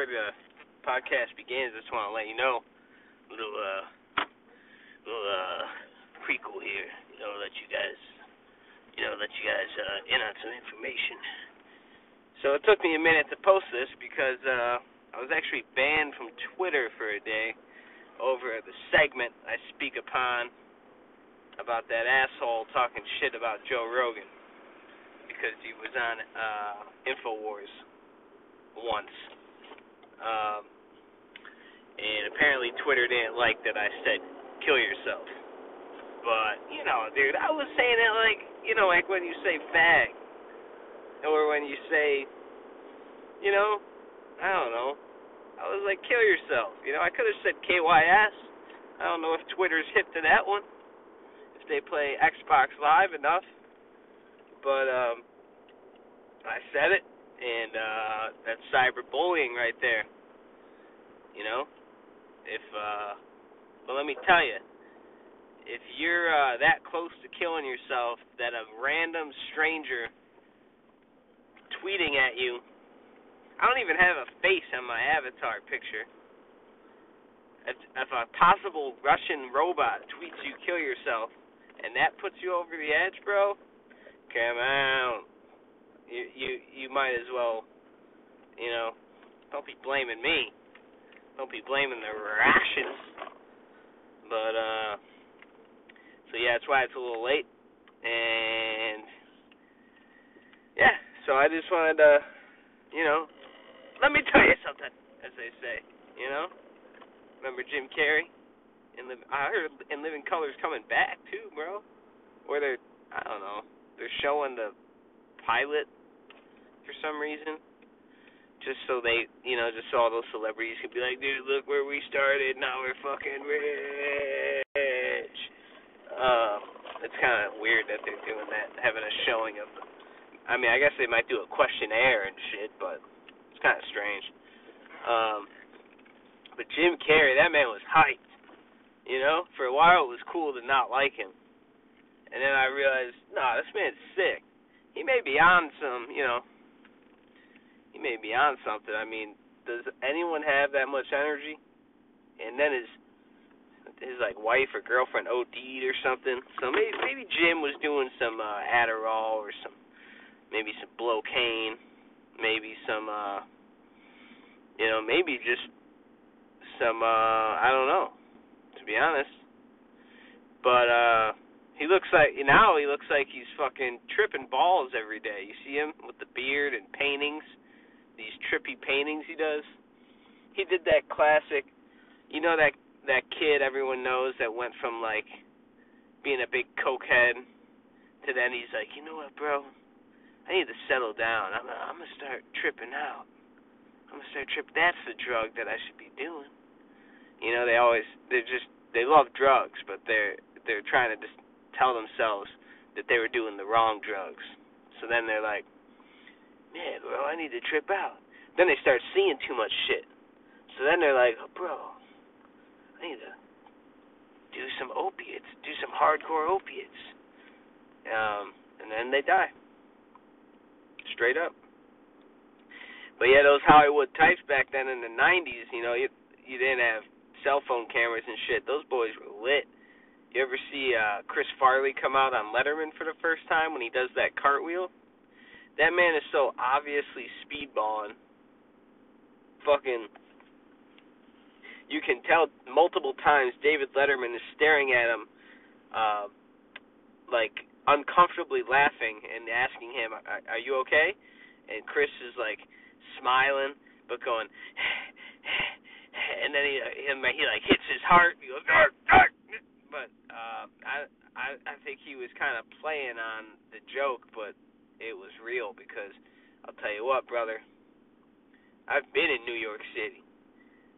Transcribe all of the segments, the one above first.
before the podcast begins, I just want to let you know little uh little uh prequel here. You know, let you guys you know let you guys uh, in on some information. So it took me a minute to post this because uh I was actually banned from Twitter for a day over the segment I speak upon about that asshole talking shit about Joe Rogan because he was on uh Infowars once. Um and apparently Twitter didn't like that I said kill yourself. But, you know, dude, I was saying it like, you know, like when you say fag or when you say you know, I don't know. I was like kill yourself. You know, I could have said KYS. I don't know if Twitter's hip to that one. If they play Xbox Live enough. But um I said it and uh that's cyberbullying right there. You know? if uh well let me tell you if you're uh that close to killing yourself that a random stranger tweeting at you I don't even have a face on my avatar picture if, if a possible Russian robot tweets you kill yourself and that puts you over the edge bro come on you you you might as well you know don't be blaming me don't be blaming the Russians. But uh so yeah, that's why it's a little late. And yeah, so I just wanted to you know, let me tell you something, as they say, you know? Remember Jim Carrey? The I heard in Living Colors coming back too, bro. Or they're I don't know. They're showing the pilot for some reason just so they, you know, just so all those celebrities could be like, dude, look where we started. Now we're fucking rich. Um, it's kind of weird that they're doing that, having a showing of. I mean, I guess they might do a questionnaire and shit, but it's kind of strange. Um, but Jim Carrey, that man was hyped. You know, for a while it was cool to not like him, and then I realized, nah, this man's sick. He may be on some, you know, he may be on something. I mean, does anyone have that much energy? And then his his like wife or girlfriend OD'd or something. So maybe maybe Jim was doing some uh Adderall or some maybe some Blocaine, maybe some uh you know, maybe just some uh I don't know, to be honest. But uh he looks like now he looks like he's fucking tripping balls every day. You see him with the beard and paintings these trippy paintings he does. He did that classic, you know that that kid everyone knows that went from like being a big cokehead to then he's like, you know what, bro? I need to settle down. I'm I'm gonna start tripping out. I'm gonna start tripping. That's the drug that I should be doing. You know, they always they're just they love drugs, but they're they're trying to just tell themselves that they were doing the wrong drugs. So then they're like, man, bro, I need to trip out. Then they start seeing too much shit. So then they're like, oh, bro, I need to do some opiates, do some hardcore opiates. Um, and then they die. Straight up. But yeah, those Hollywood types back then in the 90s, you know, you, you didn't have cell phone cameras and shit. Those boys were lit. You ever see uh Chris Farley come out on Letterman for the first time when he does that cartwheel? That man is so obviously speedballing. Fucking. You can tell multiple times David Letterman is staring at him, uh, like uncomfortably laughing and asking him, "Are, are you okay?" And Chris is like smiling but going, and then he him he like hits his heart. He goes, dark, dark. But uh, I I I think he was kind of playing on the joke, but it was real because I'll tell you what, brother. I've been in New York City.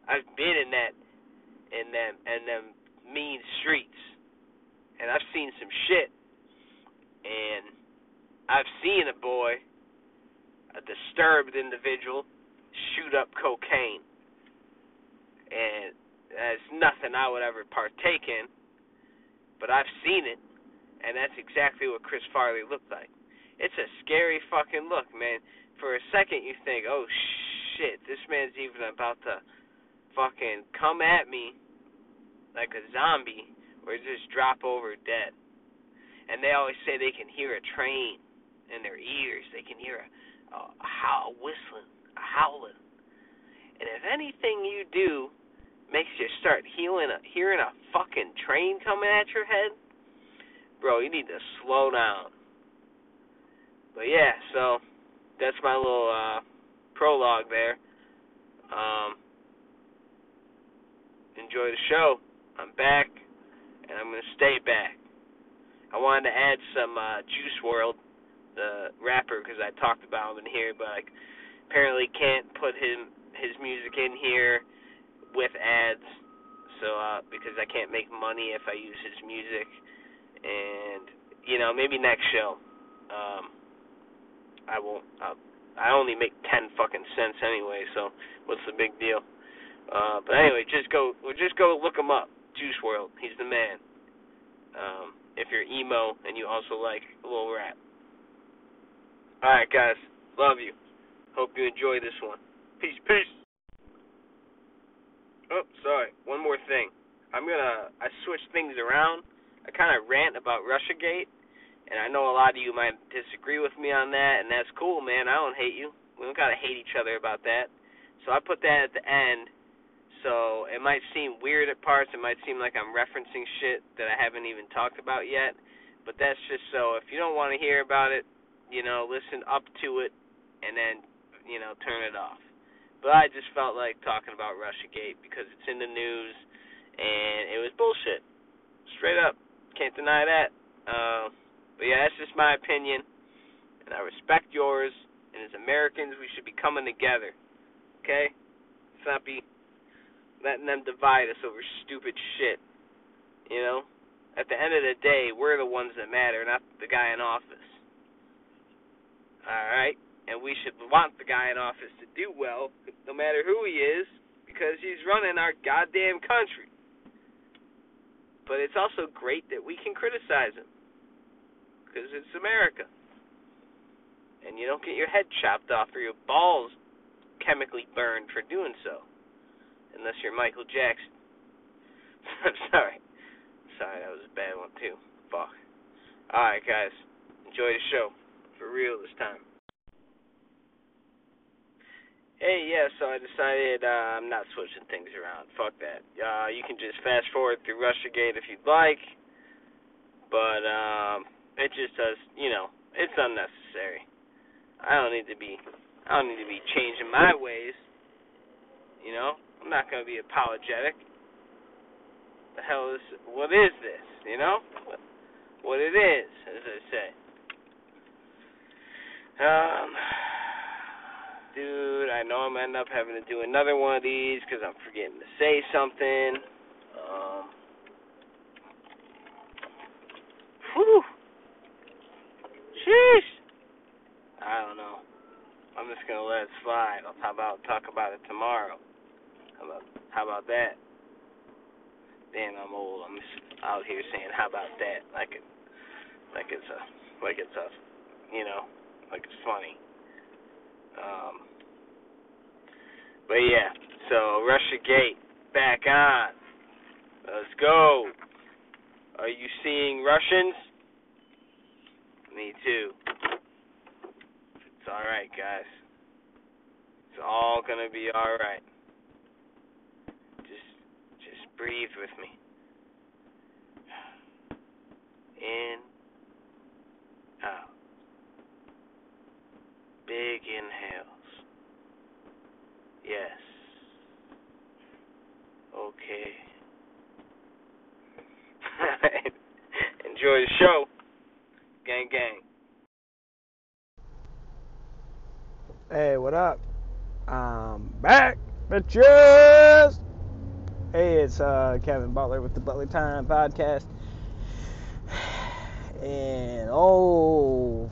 I've been in that in them and them mean streets. And I've seen some shit. And I've seen a boy, a disturbed individual, shoot up cocaine. And that's nothing I would ever partake in. But I've seen it. And that's exactly what Chris Farley looked like. It's a scary fucking look, man. For a second, you think, oh shit, this man's even about to fucking come at me like a zombie or just drop over dead. And they always say they can hear a train in their ears. They can hear a, a howl, whistling, a howling. And if anything you do makes you start healing a, hearing a fucking train coming at your head, bro, you need to slow down. But yeah, so that's my little uh, prologue there. Um, enjoy the show. I'm back, and I'm gonna stay back. I wanted to add some uh, Juice WRLD, the rapper, because I talked about him in here, but like apparently can't put him his music in here with ads. So uh, because I can't make money if I use his music, and you know maybe next show, um, I won't. I'll, I only make ten fucking cents anyway, so what's the big deal? Uh, but anyway, just go, just go look him up. Juice WRLD, he's the man. Um, if you're emo and you also like a little rap. Alright, guys. Love you. Hope you enjoy this one. Peace, peace. Oh, sorry. One more thing. I'm gonna. I switched things around. I kind of rant about RussiaGate, and I know a lot of you might disagree with me on that, and that's cool, man. I don't hate you. We don't gotta hate each other about that. So I put that at the end so it might seem weird at parts. It might seem like I'm referencing shit that I haven't even talked about yet. But that's just so if you don't want to hear about it, you know, listen up to it and then, you know, turn it off. But I just felt like talking about Russiagate because it's in the news and it was bullshit. Straight up. Can't deny that. Uh, but yeah, that's just my opinion. And I respect yours. And as Americans, we should be coming together. Okay? Let's not be letting them divide us over stupid shit. You know? At the end of the day, we're the ones that matter, not the guy in office. Alright? And we should want the guy in office to do well, no matter who he is, because he's running our goddamn country. But it's also great that we can criticize him, because it's America. And you don't get your head chopped off or your balls chemically burned for doing so unless you're Michael Jackson. I'm sorry. Sorry, that was a bad one too. Fuck. Alright guys. Enjoy the show. For real this time. Hey, yeah, so I decided uh, I'm not switching things around. Fuck that. Uh, you can just fast forward through Russiagate if you'd like. But um it just does you know, it's unnecessary. I don't need to be I don't need to be changing my ways. You know? I'm not going to be apologetic. The hell is what is this? You know what, what it is, as I say. Um, dude, I know I'm end up having to do another one of these because I'm forgetting to say something. Um, whew. Sheesh. I don't know. I'm just gonna let it slide. I'll talk about talk about it tomorrow. How about how about that? Damn, I'm old. I'm just out here saying how about that, like it, like it's a, like it's a, you know, like it's funny. Um, but yeah, so Russiagate back on. Let's go. Are you seeing Russians? Me too. It's alright, guys. It's all gonna be alright. Just just breathe with me. In, out. Big inhales. Yes. Okay. Enjoy the show. Gang, gang. Hey, what up? I'm back, bitches! Hey, it's uh, Kevin Butler with the Butler Time Podcast. And oh,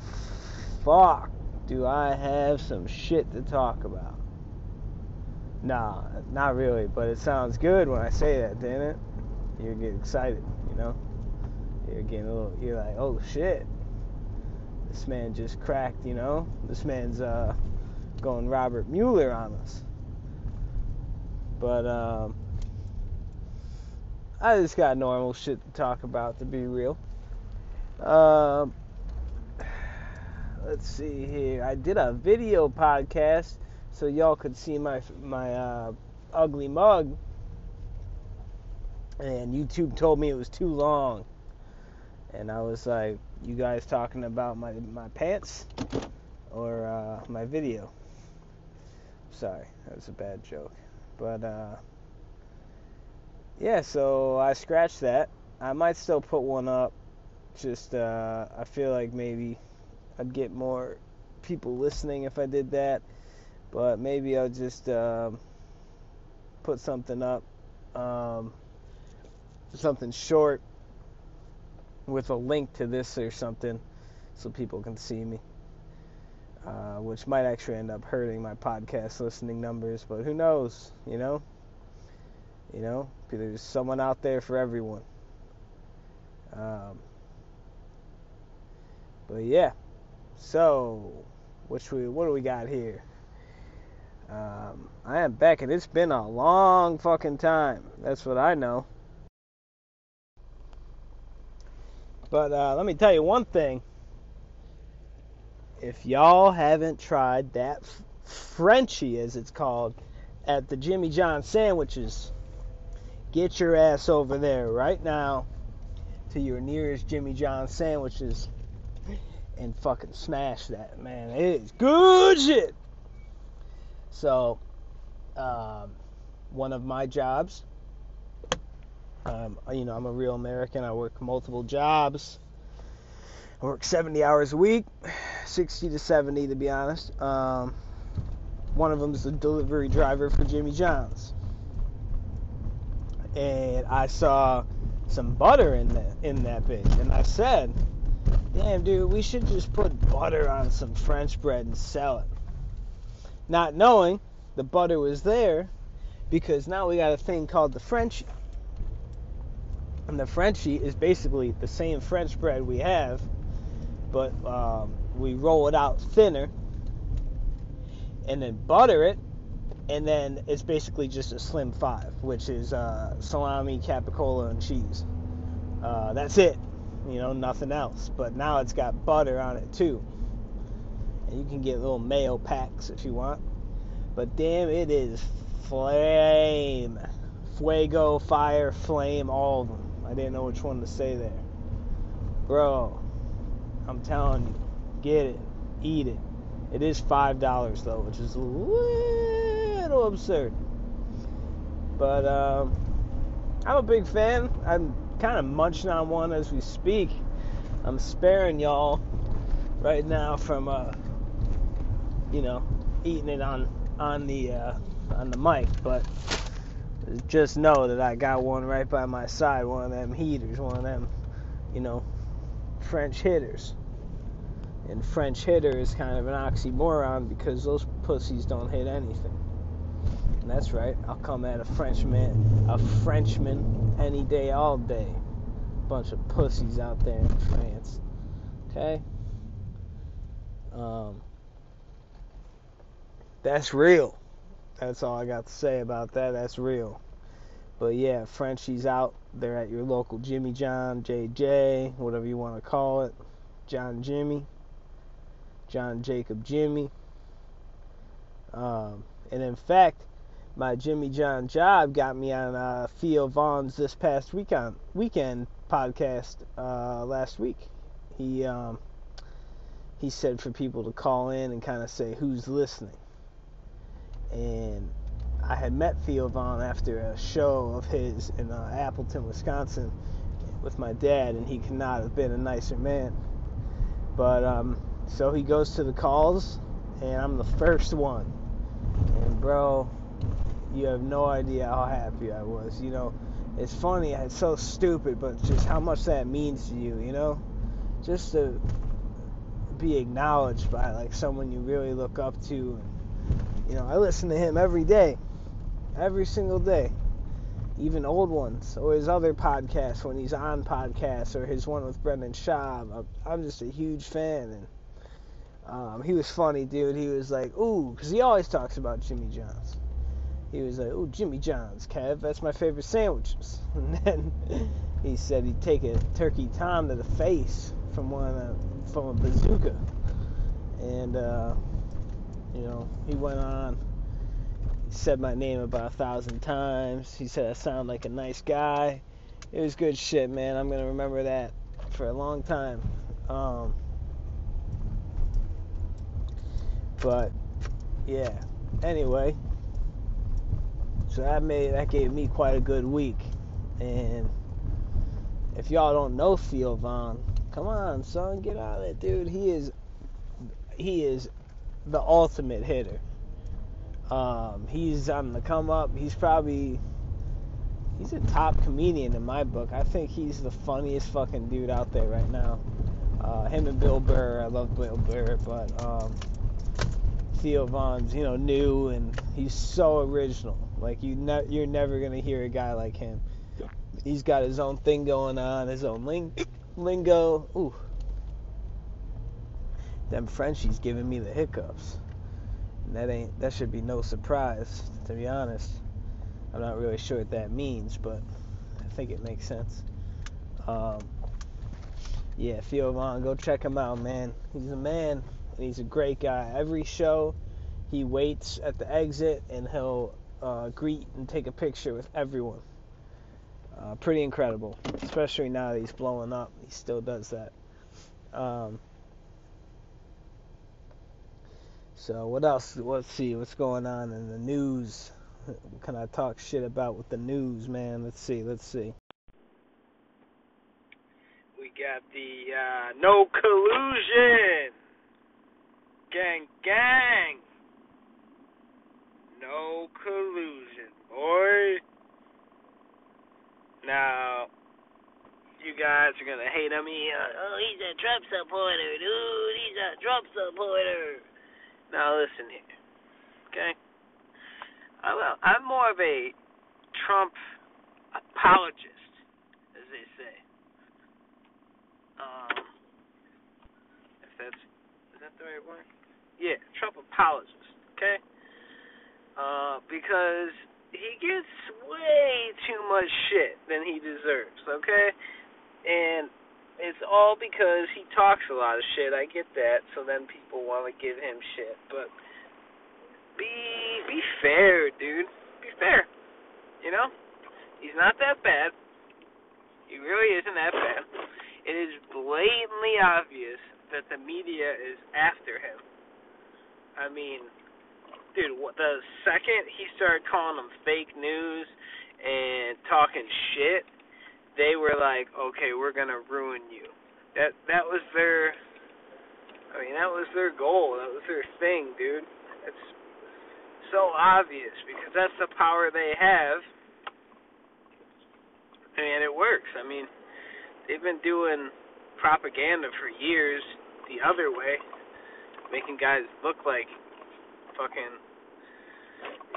fuck, do I have some shit to talk about? Nah, not really, but it sounds good when I say that, damn it. You get excited, you know? You're getting a little, you're like, oh shit. This man just cracked, you know? This man's uh, going Robert Mueller on us. But um, I just got normal shit to talk about, to be real. Um, let's see here. I did a video podcast so y'all could see my my uh, ugly mug, and YouTube told me it was too long, and I was like, "You guys talking about my my pants or uh, my video?" Sorry, that was a bad joke, but uh, yeah. So I scratched that. I might still put one up. Just uh, I feel like maybe I'd get more people listening if I did that. But maybe I'll just um, put something up, um, something short with a link to this or something so people can see me. Uh, which might actually end up hurting my podcast listening numbers, but who knows, you know? You know, there's someone out there for everyone. Um, but yeah, so which we what do we got here? Um, I am back, and it's been a long fucking time. That's what I know. But uh, let me tell you one thing. If y'all haven't tried that Frenchy, as it's called, at the Jimmy John sandwiches, get your ass over there right now to your nearest Jimmy John sandwiches and fucking smash that, man. It is good shit. So, um, one of my jobs, um, you know, I'm a real American. I work multiple jobs. I work 70 hours a week, 60 to 70 to be honest. Um, one of them is a delivery driver for Jimmy John's, and I saw some butter in that in that bitch, and I said, "Damn, dude, we should just put butter on some French bread and sell it." Not knowing the butter was there, because now we got a thing called the Frenchie, and the Frenchie is basically the same French bread we have, but um, we roll it out thinner, and then butter it and then it's basically just a slim five, which is uh, salami, capicola, and cheese. Uh, that's it, you know, nothing else. But now it's got butter on it too, and you can get little mayo packs if you want. But damn, it is flame, fuego, fire, flame, all of them. I didn't know which one to say there, bro. I'm telling you, get it, eat it. It is five dollars though, which is a little absurd. But um, I'm a big fan. I'm kind of munching on one as we speak. I'm sparing y'all right now from, uh, you know, eating it on on the uh, on the mic, but just know that I got one right by my side, one of them heaters, one of them, you know, French hitters. And French hitter is kind of an oxymoron because those pussies don't hit anything. And that's right, I'll come at a Frenchman, a Frenchman any day, all day. Bunch of pussies out there in France. Okay? Um, that's real. That's all I got to say about that. That's real. But yeah, Frenchie's out. They're at your local Jimmy John, JJ, whatever you want to call it. John Jimmy. John Jacob Jimmy. Um, and in fact, my Jimmy John job got me on uh, Theo Von's this past weekend weekend podcast uh, last week. He um, he said for people to call in and kind of say who's listening. And I had met Theo Von after a show of his in uh, Appleton, Wisconsin, with my dad, and he could not have been a nicer man. But um, so he goes to the calls, and I'm the first one. And bro, you have no idea how happy I was. You know, it's funny, it's so stupid, but just how much that means to you, you know? Just to be acknowledged by like someone you really look up to. You know, I listen to him every day, every single day, even old ones or his other podcasts when he's on podcasts or his one with Brendan Schaub. I'm just a huge fan and Um, he was funny, dude. He was like, ooh, because he always talks about Jimmy John's. He was like, ooh, Jimmy John's, Kev, that's my favorite sandwiches. And then he said he'd take a turkey tom to the face from one uh, from a bazooka. And, uh, you know, he went on. He said my name about a thousand times. He said I sound like a nice guy. It was good shit, man. I'm gonna remember that for a long time. Um, but yeah. Anyway, so that made that gave me quite a good week. And if y'all don't know Theo Von, come on, son, get out of it, dude. He is he is the ultimate hitter. Um, he's on the come up. He's probably he's a top comedian in my book. I think he's the funniest fucking dude out there right now. Uh, him and Bill Burr, I love Bill Burr, but um, Theo Von's you know new and he's so original. Like you, ne- you're never gonna hear a guy like him. He's got his own thing going on, his own ling- lingo. Ooh, them Frenchies giving me the hiccups. And that ain't that should be no surprise, to be honest. I'm not really sure what that means, but I think it makes sense. Um, yeah, Von, go check him out, man. He's a man, and he's a great guy. Every show, he waits at the exit and he'll uh, greet and take a picture with everyone. Uh, pretty incredible, especially now that he's blowing up. He still does that. Um, so what else? Let's see what's going on in the news. What can I talk shit about with the news, man? Let's see. Let's see. We got the uh, no collusion. Gang, gang. No collusion, boy. Now, you guys are gonna hate on me. Uh, oh, he's a Trump supporter, dude. He's a Trump supporter. Now listen here, okay? I'm, a, I'm more of a Trump apologist, as they say. Um, if that's is that the right word? Yeah, Trump apologist. Okay. Uh, because he gets way too much shit than he deserves. Okay, and it's all because he talks a lot of shit. I get that. So then people want to give him shit, but be be fair, dude. Be fair. You know, he's not that bad. He really isn't that bad. It is blatantly obvious that the media is after him. I mean, dude, what the second he started calling them fake news and talking shit, they were like, "Okay, we're gonna ruin you." That that was their. I mean, that was their goal. That was their thing, dude. It's so obvious because that's the power they have. And it works. I mean, they've been doing propaganda for years the other way, making guys look like fucking,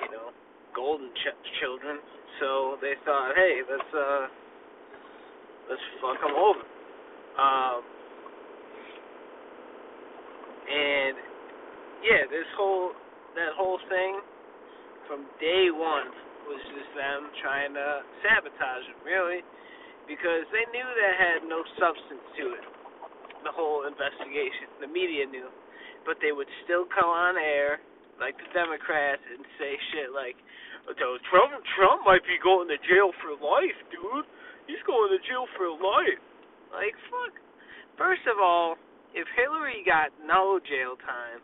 you know, golden ch- children. So they thought, hey, let's uh, let's fuck them over. Um, and yeah, this whole that whole thing from day one was just them trying to sabotage him, really, because they knew that had no substance to it. The whole investigation, the media knew, but they would still come on air like the Democrats and say shit like, "Trump, Trump might be going to jail for life, dude. He's going to jail for life." Like, fuck. First of all, if Hillary got no jail time,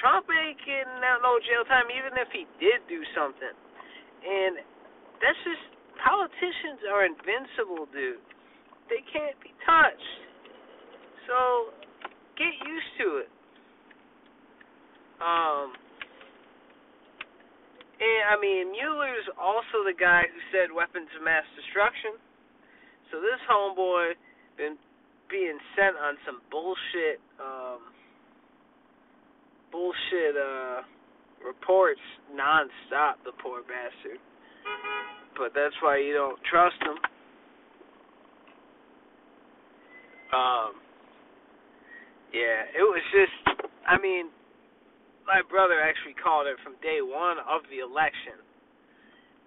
Trump ain't getting no jail time, even if he did do something. And that's just politicians are invincible, dude. They can't be touched. So get used to it. Um, and I mean Mueller's also the guy who said weapons of mass destruction. So this homeboy been being sent on some bullshit. Um, bullshit uh reports nonstop, the poor bastard. But that's why you don't trust him. Um Yeah, it was just. I mean, my brother actually called it from day one of the election,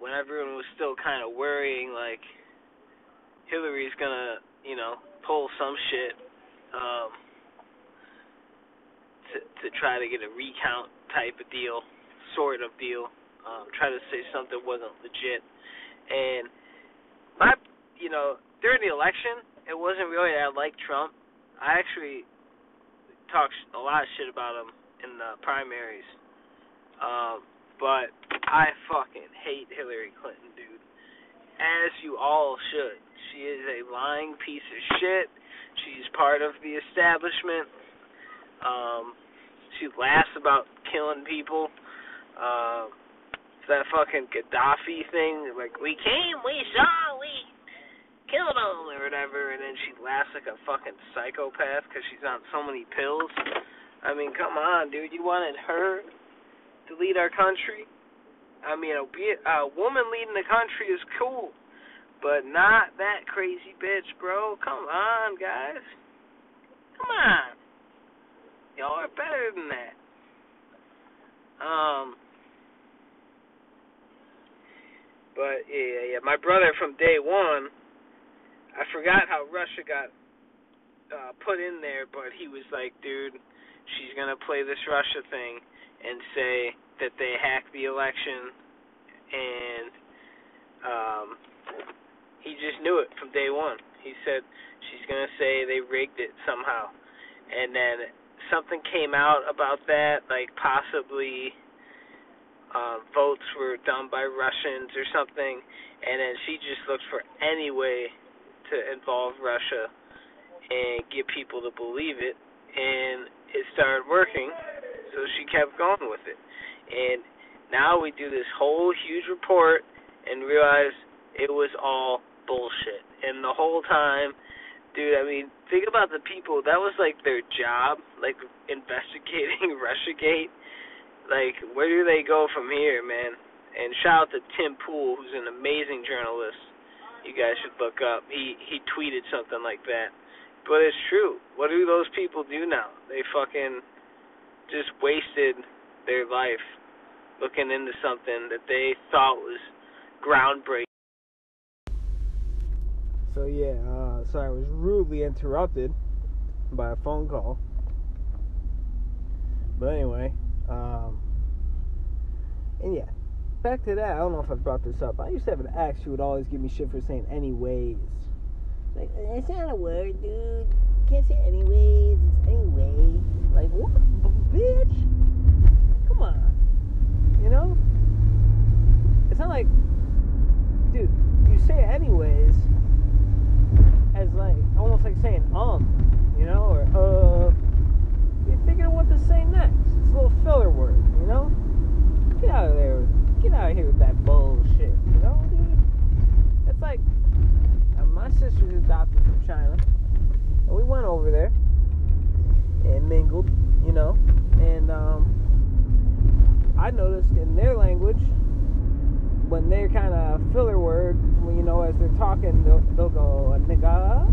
when everyone was still kind of worrying like Hillary's gonna, you know, pull some shit um, to to try to get a recount type of deal, sort of deal. Um, try to say something wasn't legit, and my, you know, during the election, it wasn't really that I liked Trump. I actually talked a lot of shit about him in the primaries. Um, but I fucking hate Hillary Clinton, dude. As you all should. She is a lying piece of shit. She's part of the establishment. Um, she laughs about killing people. Uh, that fucking Gaddafi thing, like we came, we saw, we killed him or whatever, and then she laughs like a fucking psychopath because she's on so many pills. I mean, come on, dude. You wanted her to lead our country? I mean, a, a woman leading the country is cool, but not that crazy bitch, bro. Come on, guys. Come on. Y'all are better than that. Um. But yeah, yeah, my brother from day one, I forgot how Russia got uh put in there, but he was like, dude, she's gonna play this Russia thing and say that they hacked the election and um he just knew it from day one. He said she's gonna say they rigged it somehow. And then something came out about that, like possibly uh, votes were done by Russians or something, and then she just looked for any way to involve Russia and get people to believe it, and it started working, so she kept going with it. And now we do this whole huge report and realize it was all bullshit. And the whole time, dude, I mean, think about the people, that was like their job, like investigating Russiagate like, where do they go from here, man? And shout out to Tim Pool, who's an amazing journalist. You guys should look up. He he tweeted something like that. But it's true. What do those people do now? They fucking just wasted their life looking into something that they thought was groundbreaking. So yeah, uh, sorry, I was rudely interrupted by a phone call. But anyway, um, and yeah, back to that. I don't know if I brought this up. I used to have an ex who would always give me shit for saying anyways. Like, it's not a word, dude. Can't say anyways. It's anyway. Like, what, bitch? Come on. You know? It's not like, dude, you say anyways as like, almost like saying um, you know, or uh. You're thinking of what to say next. It's a little filler word, you know? Get out of there. Get out of here with that bullshit, you know, dude? It's like, my sister's adopted from China, and we went over there and mingled, you know, and um, I noticed in their language, when they're kind of filler word, you know, as they're talking, they'll, they'll go a nigga,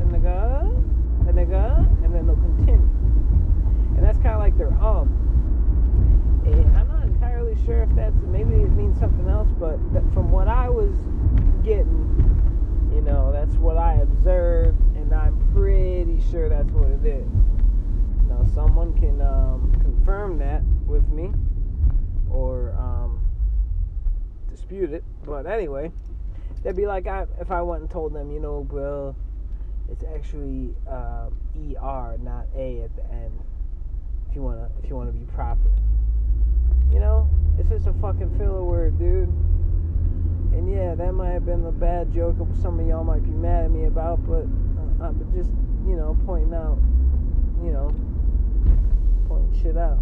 a nigga, a nigga, and then they'll continue and that's kind of like their um. And I'm not entirely sure if that's maybe it means something else, but from what I was getting, you know, that's what I observed, and I'm pretty sure that's what it is. Now, someone can um, confirm that with me or um, dispute it, but anyway, they'd be like I, if I went and told them, you know, bro, it's actually um, ER, not A at the end if you wanna if you wanna be proper. You know, it's just a fucking filler word, dude. And yeah, that might have been a bad joke. Some of y'all might be mad at me about, but uh, I'm just you know pointing out, you know, pointing shit out.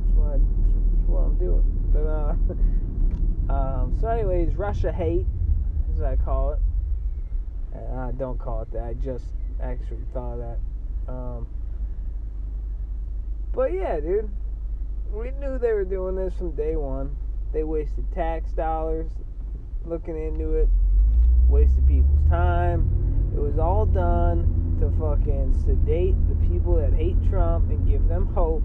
That's what, I, that's what I'm doing. But uh, um, so anyways, Russia hate, as I call it. And I don't call it that. I just actually thought of that. Um, but yeah, dude, we knew they were doing this from day one. They wasted tax dollars looking into it, wasted people's time. It was all done to fucking sedate the people that hate Trump and give them hope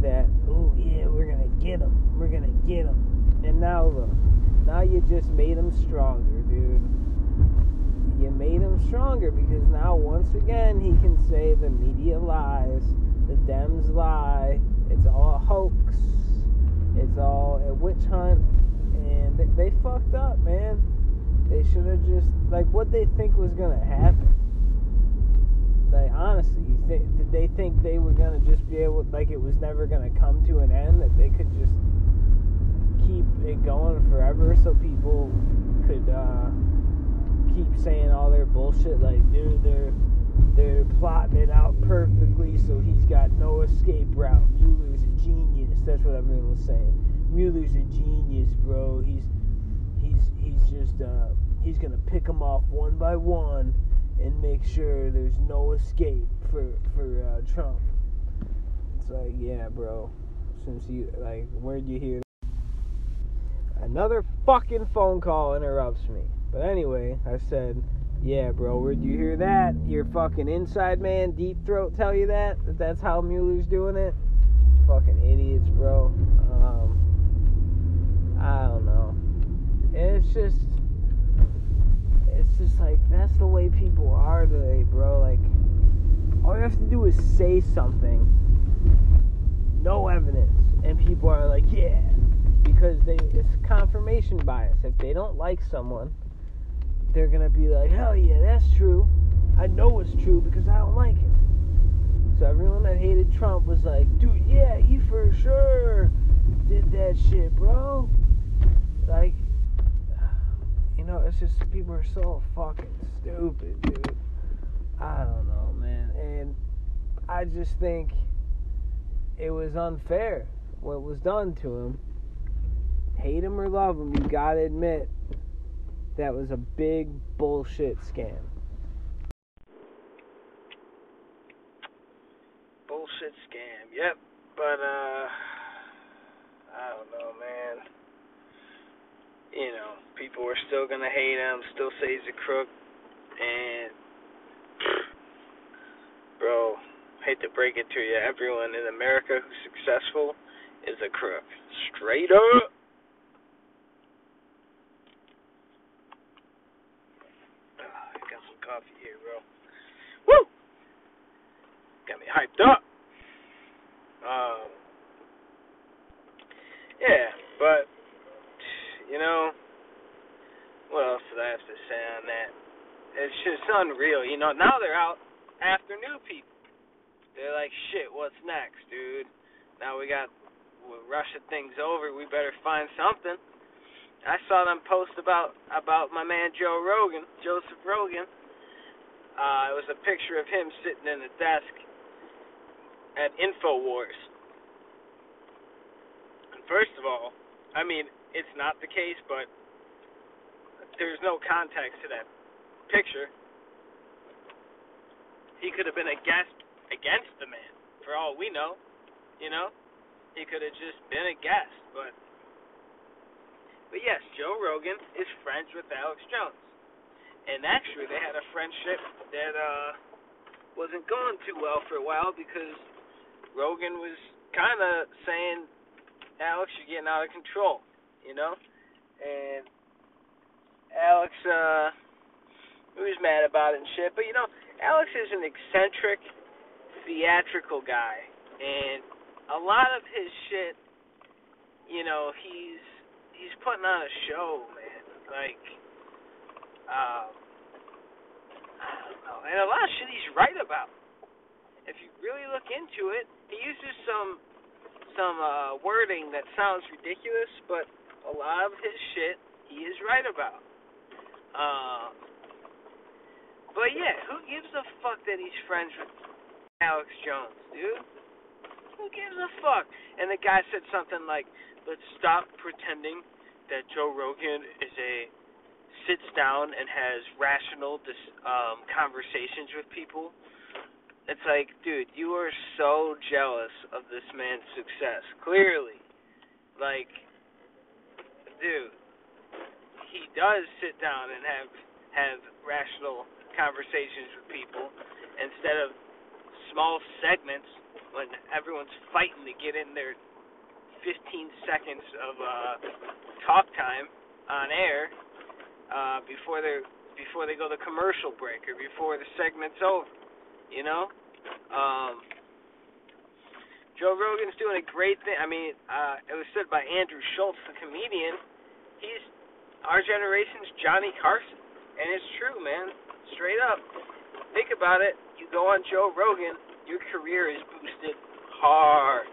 that, oh yeah, we're gonna get them. we're gonna get them. And now look, now you just made them stronger, dude. You made him stronger because now once again he can say the media lies, the Dems lie, it's all a hoax, it's all a witch hunt, and they, they fucked up, man. They should have just like what they think was gonna happen. Like honestly, did they think they were gonna just be able like it was never gonna come to an end that they could just keep it going forever so people could uh, keep saying all their bullshit like dude they're they're plotting it out perfectly so he's got no escape route. You Mueller's a genius. That's what everyone was saying. Mueller's a genius, bro. He's he's he's just uh, he's gonna pick them off one by one and make sure there's no escape for for uh, Trump. It's like, yeah, bro. Since you like, where'd you hear? That? Another fucking phone call interrupts me. But anyway, I said, yeah, bro. Where'd you hear that? Your fucking inside man, deep throat, tell you that? That that's how Mueller's doing it? Fucking idiots, bro. Um, I don't know. It's just it's just like that's the way people are today, bro. Like all you have to do is say something, no evidence, and people are like, yeah, because they it's confirmation bias. If they don't like someone, they're gonna be like, hell yeah, that's true. I know it's true because I don't like him. So everyone that hated Trump was like, dude, yeah, he for sure did that shit, bro. Like you know, it's just people are so fucking stupid, dude. I don't know, man. And I just think it was unfair what was done to him. Hate him or love him, you gotta admit that was a big bullshit scam. Bullshit scam. Yep. But uh I don't know, man you know, people are still gonna hate him, still say he's a crook, and bro, hate to break it to you, everyone in America who's successful is a crook, straight up. Ah, I got some coffee here, bro. Woo! Got me hyped up. Um, yeah, but you know, what else did I have to say on that? It's just unreal. You know, now they're out after new people. They're like, shit, what's next, dude? Now we got we're rushing things over. We better find something. I saw them post about about my man Joe Rogan, Joseph Rogan. Uh, it was a picture of him sitting in a desk at Infowars. And first of all, I mean, it's not the case, but there's no context to that picture. He could have been a guest against the man, for all we know. You know, he could have just been a guest, but but yes, Joe Rogan is friends with Alex Jones, and actually they had a friendship that uh wasn't going too well for a while because Rogan was kind of saying, Alex, you're getting out of control you know? And Alex, uh, he was mad about it and shit. But, you know, Alex is an eccentric, theatrical guy. And a lot of his shit, you know, he's he's putting on a show, man. Like, um, I don't know. And a lot of shit he's right about. If you really look into it, he uses some some uh wording that sounds ridiculous, but a lot of his shit he is right about. Uh, but yeah, who gives a fuck that he's friends with Alex Jones, dude? Who gives a fuck? And the guy said something like, "Let's stop pretending that Joe Rogan is a sits down and has rational dis- um conversations with people." It's like, dude, you are so jealous of this man's success. Clearly, like dude, he does sit down and have have rational conversations with people instead of small segments when everyone's fighting to get in their 15 seconds of uh, talk time on air uh, before they before they go to commercial break or before the segment's over. You know, um, Joe Rogan's doing a great thing. I mean, uh, it was said by Andrew Schulz, the comedian. He's our generation's Johnny Carson, and it's true, man. Straight up. Think about it. You go on Joe Rogan, your career is boosted hard,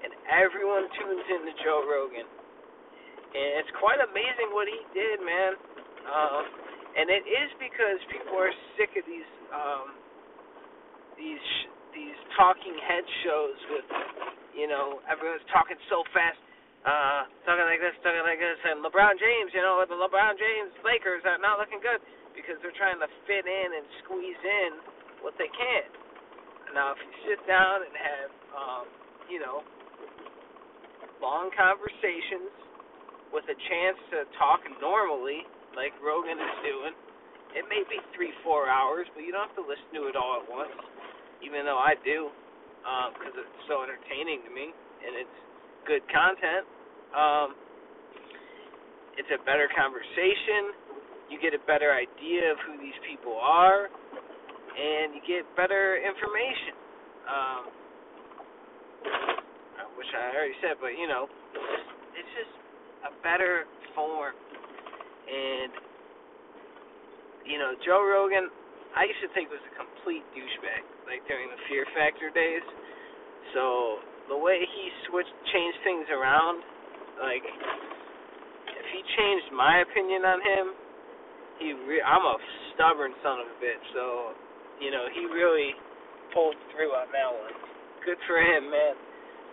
and everyone tunes into Joe Rogan. And it's quite amazing what he did, man. Um, and it is because people are sick of these um, these these talking head shows with you know everyone's talking so fast, uh, talking like this, talking like this, and LeBron James, you know, the LeBron James Lakers are not looking good because they're trying to fit in and squeeze in what they can. Now, if you sit down and have um, you know long conversations with a chance to talk normally like Rogan is doing. It may be three, four hours, but you don't have to listen to it all at once, even though I do, because um, it's so entertaining to me and it's good content. Um, it's a better conversation. You get a better idea of who these people are, and you get better information. Um, I I already said, but you know, it's just a better form and you know, Joe Rogan, I used to think was a complete douchebag, like during the Fear Factor days. So the way he switched, changed things around, like if he changed my opinion on him, he re- I'm a stubborn son of a bitch. So you know, he really pulled through on that one. Good for him, man.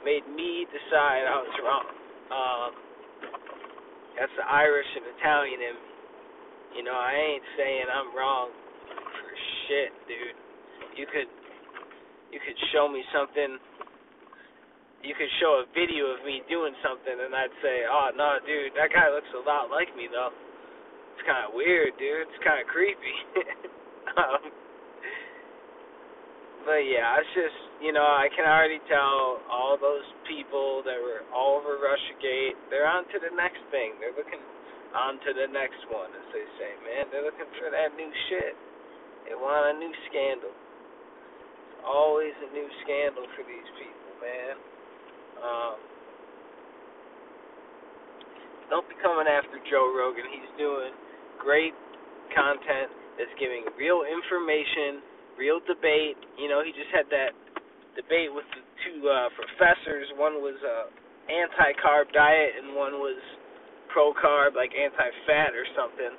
Made me decide I was wrong. Um, that's the Irish and Italian in me. You know, I ain't saying I'm wrong for shit, dude. You could you could show me something you could show a video of me doing something and I'd say, Oh no, dude, that guy looks a lot like me though. It's kinda weird, dude. It's kinda creepy. um, but yeah, it's just you know, I can already tell all those people that were all over Russiagate, they're on to the next thing. They're looking on to the next one, as they say, man. They're looking for that new shit. They want a new scandal. It's always a new scandal for these people, man. Um, don't be coming after Joe Rogan. He's doing great content that's giving real information, real debate. You know, he just had that debate with the two uh, professors. One was uh, anti-carb diet, and one was pro-carb, like anti-fat or something.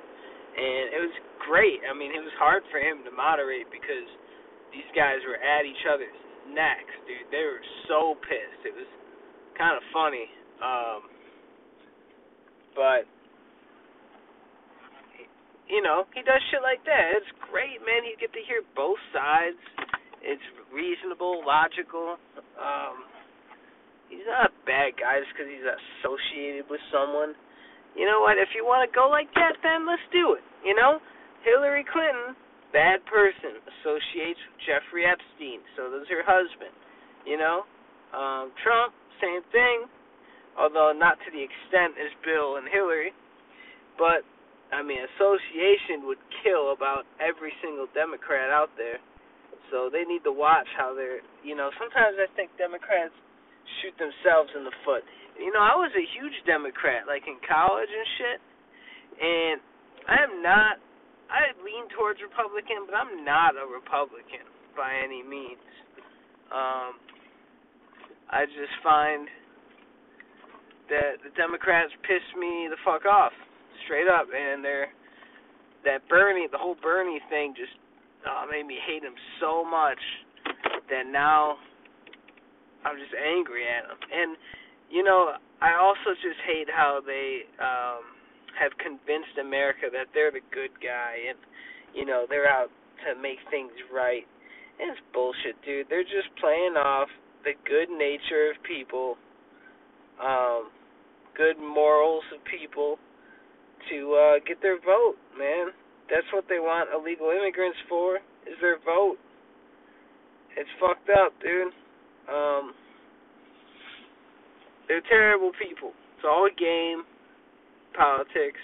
And it was great. I mean, it was hard for him to moderate because these guys were at each other's necks, dude. They were so pissed. It was kind of funny. Um, but you know, he does shit like that. It's great, man. You get to hear both sides it's reasonable, logical. Um, he's not a bad guy just because he's associated with someone. You know what? If you want to go like that, then let's do it. You know, Hillary Clinton, bad person, associates with Jeffrey Epstein, so does her husband. You know, um, Trump, same thing, although not to the extent as Bill and Hillary. But I mean, association would kill about every single Democrat out there. So they need to watch how they're, you know, sometimes I think Democrats shoot themselves in the foot. You know, I was a huge Democrat, like in college and shit, and I am not, I lean towards Republican, but I'm not a Republican by any means. Um, I just find that the Democrats piss me the fuck off, straight up, and they're, that Bernie, the whole Bernie thing just uh, made me hate him so much that now I'm just angry at him. And you know, I also just hate how they um have convinced America that they're the good guy and you know, they're out to make things right. And it's bullshit, dude. They're just playing off the good nature of people, um, good morals of people to uh get their vote, man. That's what they want illegal immigrants for, is their vote. it's fucked up, dude. Um, they're terrible people. It's all a game, politics.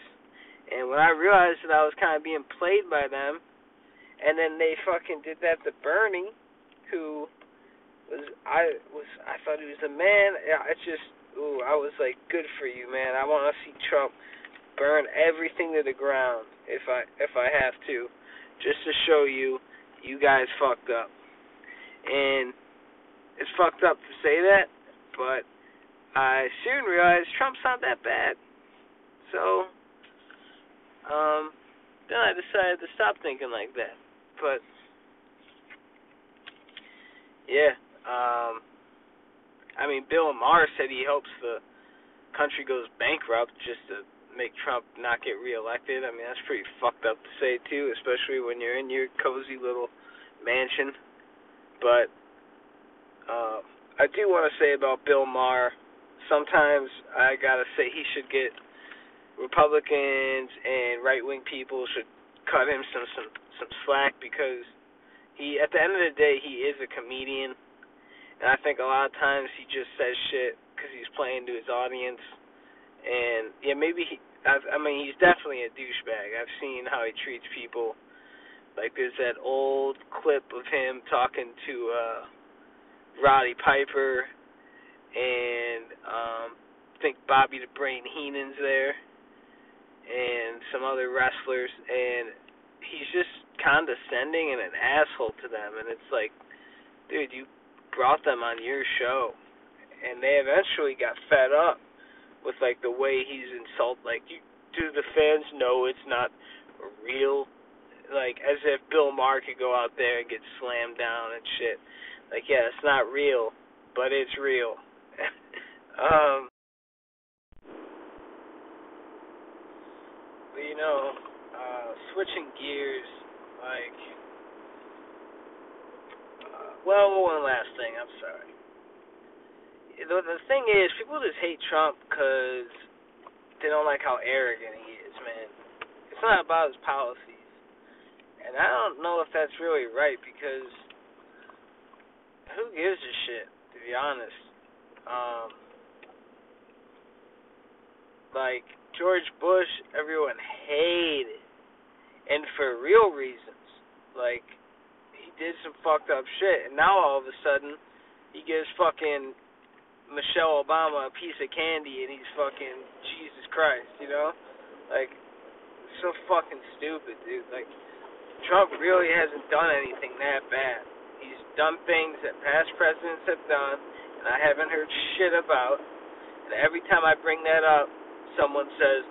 And when I realized that I was kind of being played by them, and then they fucking did that to Bernie, who was I was I thought he was a man. It's just ooh, I was like, good for you, man. I want to see Trump burn everything to the ground if I if I have to, just to show you you guys fucked up. And it's fucked up to say that, but I soon realized Trump's not that bad. So, um, then I decided to stop thinking like that. But, yeah, um, I mean, Bill Maher said he hopes the country goes bankrupt just to make Trump not get reelected. I mean, that's pretty fucked up to say, too, especially when you're in your cozy little mansion. But, uh, I do want to say about Bill Maher sometimes I gotta say he should get Republicans and right wing people should cut him some some some slack because he at the end of the day he is a comedian and I think a lot of times he just says shit because he's playing to his audience. And yeah maybe he I've, I mean he's definitely a douchebag. I've seen how he treats people. Like there's that old clip of him talking to uh Roddy Piper and um, I think Bobby the Brain Heenan's there, and some other wrestlers, and he's just condescending and an asshole to them, and it's like, dude, you brought them on your show, and they eventually got fed up with like the way he's insult. Like, you, do the fans know it's not real? Like, as if Bill Maher could go out there and get slammed down and shit. Like, yeah, it's not real, but it's real um, but you know, uh, switching gears, like, well, one last thing. I'm sorry. The, the thing is, people just hate Trump because they don't like how arrogant he is, man. It's not about his policies, and I don't know if that's really right because who gives a shit, to be honest. Um, like George Bush, everyone hated, and for real reasons. Like did some fucked up shit, and now all of a sudden he gives fucking Michelle Obama a piece of candy, and he's fucking Jesus Christ, you know? Like so fucking stupid, dude. Like Trump really hasn't done anything that bad. He's done things that past presidents have done and I haven't heard shit about. And every time I bring that up, someone says,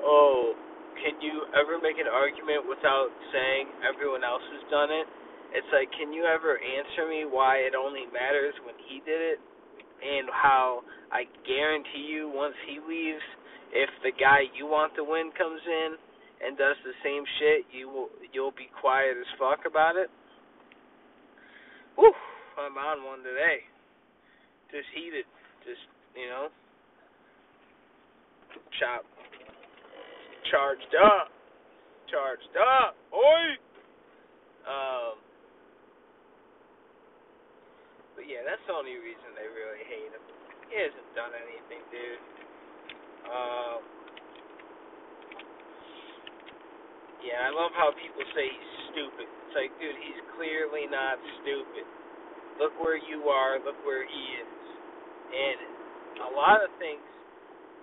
"Oh, can you ever make an argument without saying everyone else has done it?" It's like, can you ever answer me why it only matters when he did it, and how I guarantee you, once he leaves, if the guy you want to win comes in and does the same shit, you will you'll be quiet as fuck about it. Whew, I'm on one today. Just heated, just you know, chop, charged up, charged up, oi. Um, but yeah, that's the only reason they really hate him. He hasn't done anything, dude. Um, yeah, I love how people say he's stupid. It's like, dude, he's clearly not stupid. Look where you are. Look where he is and a lot of things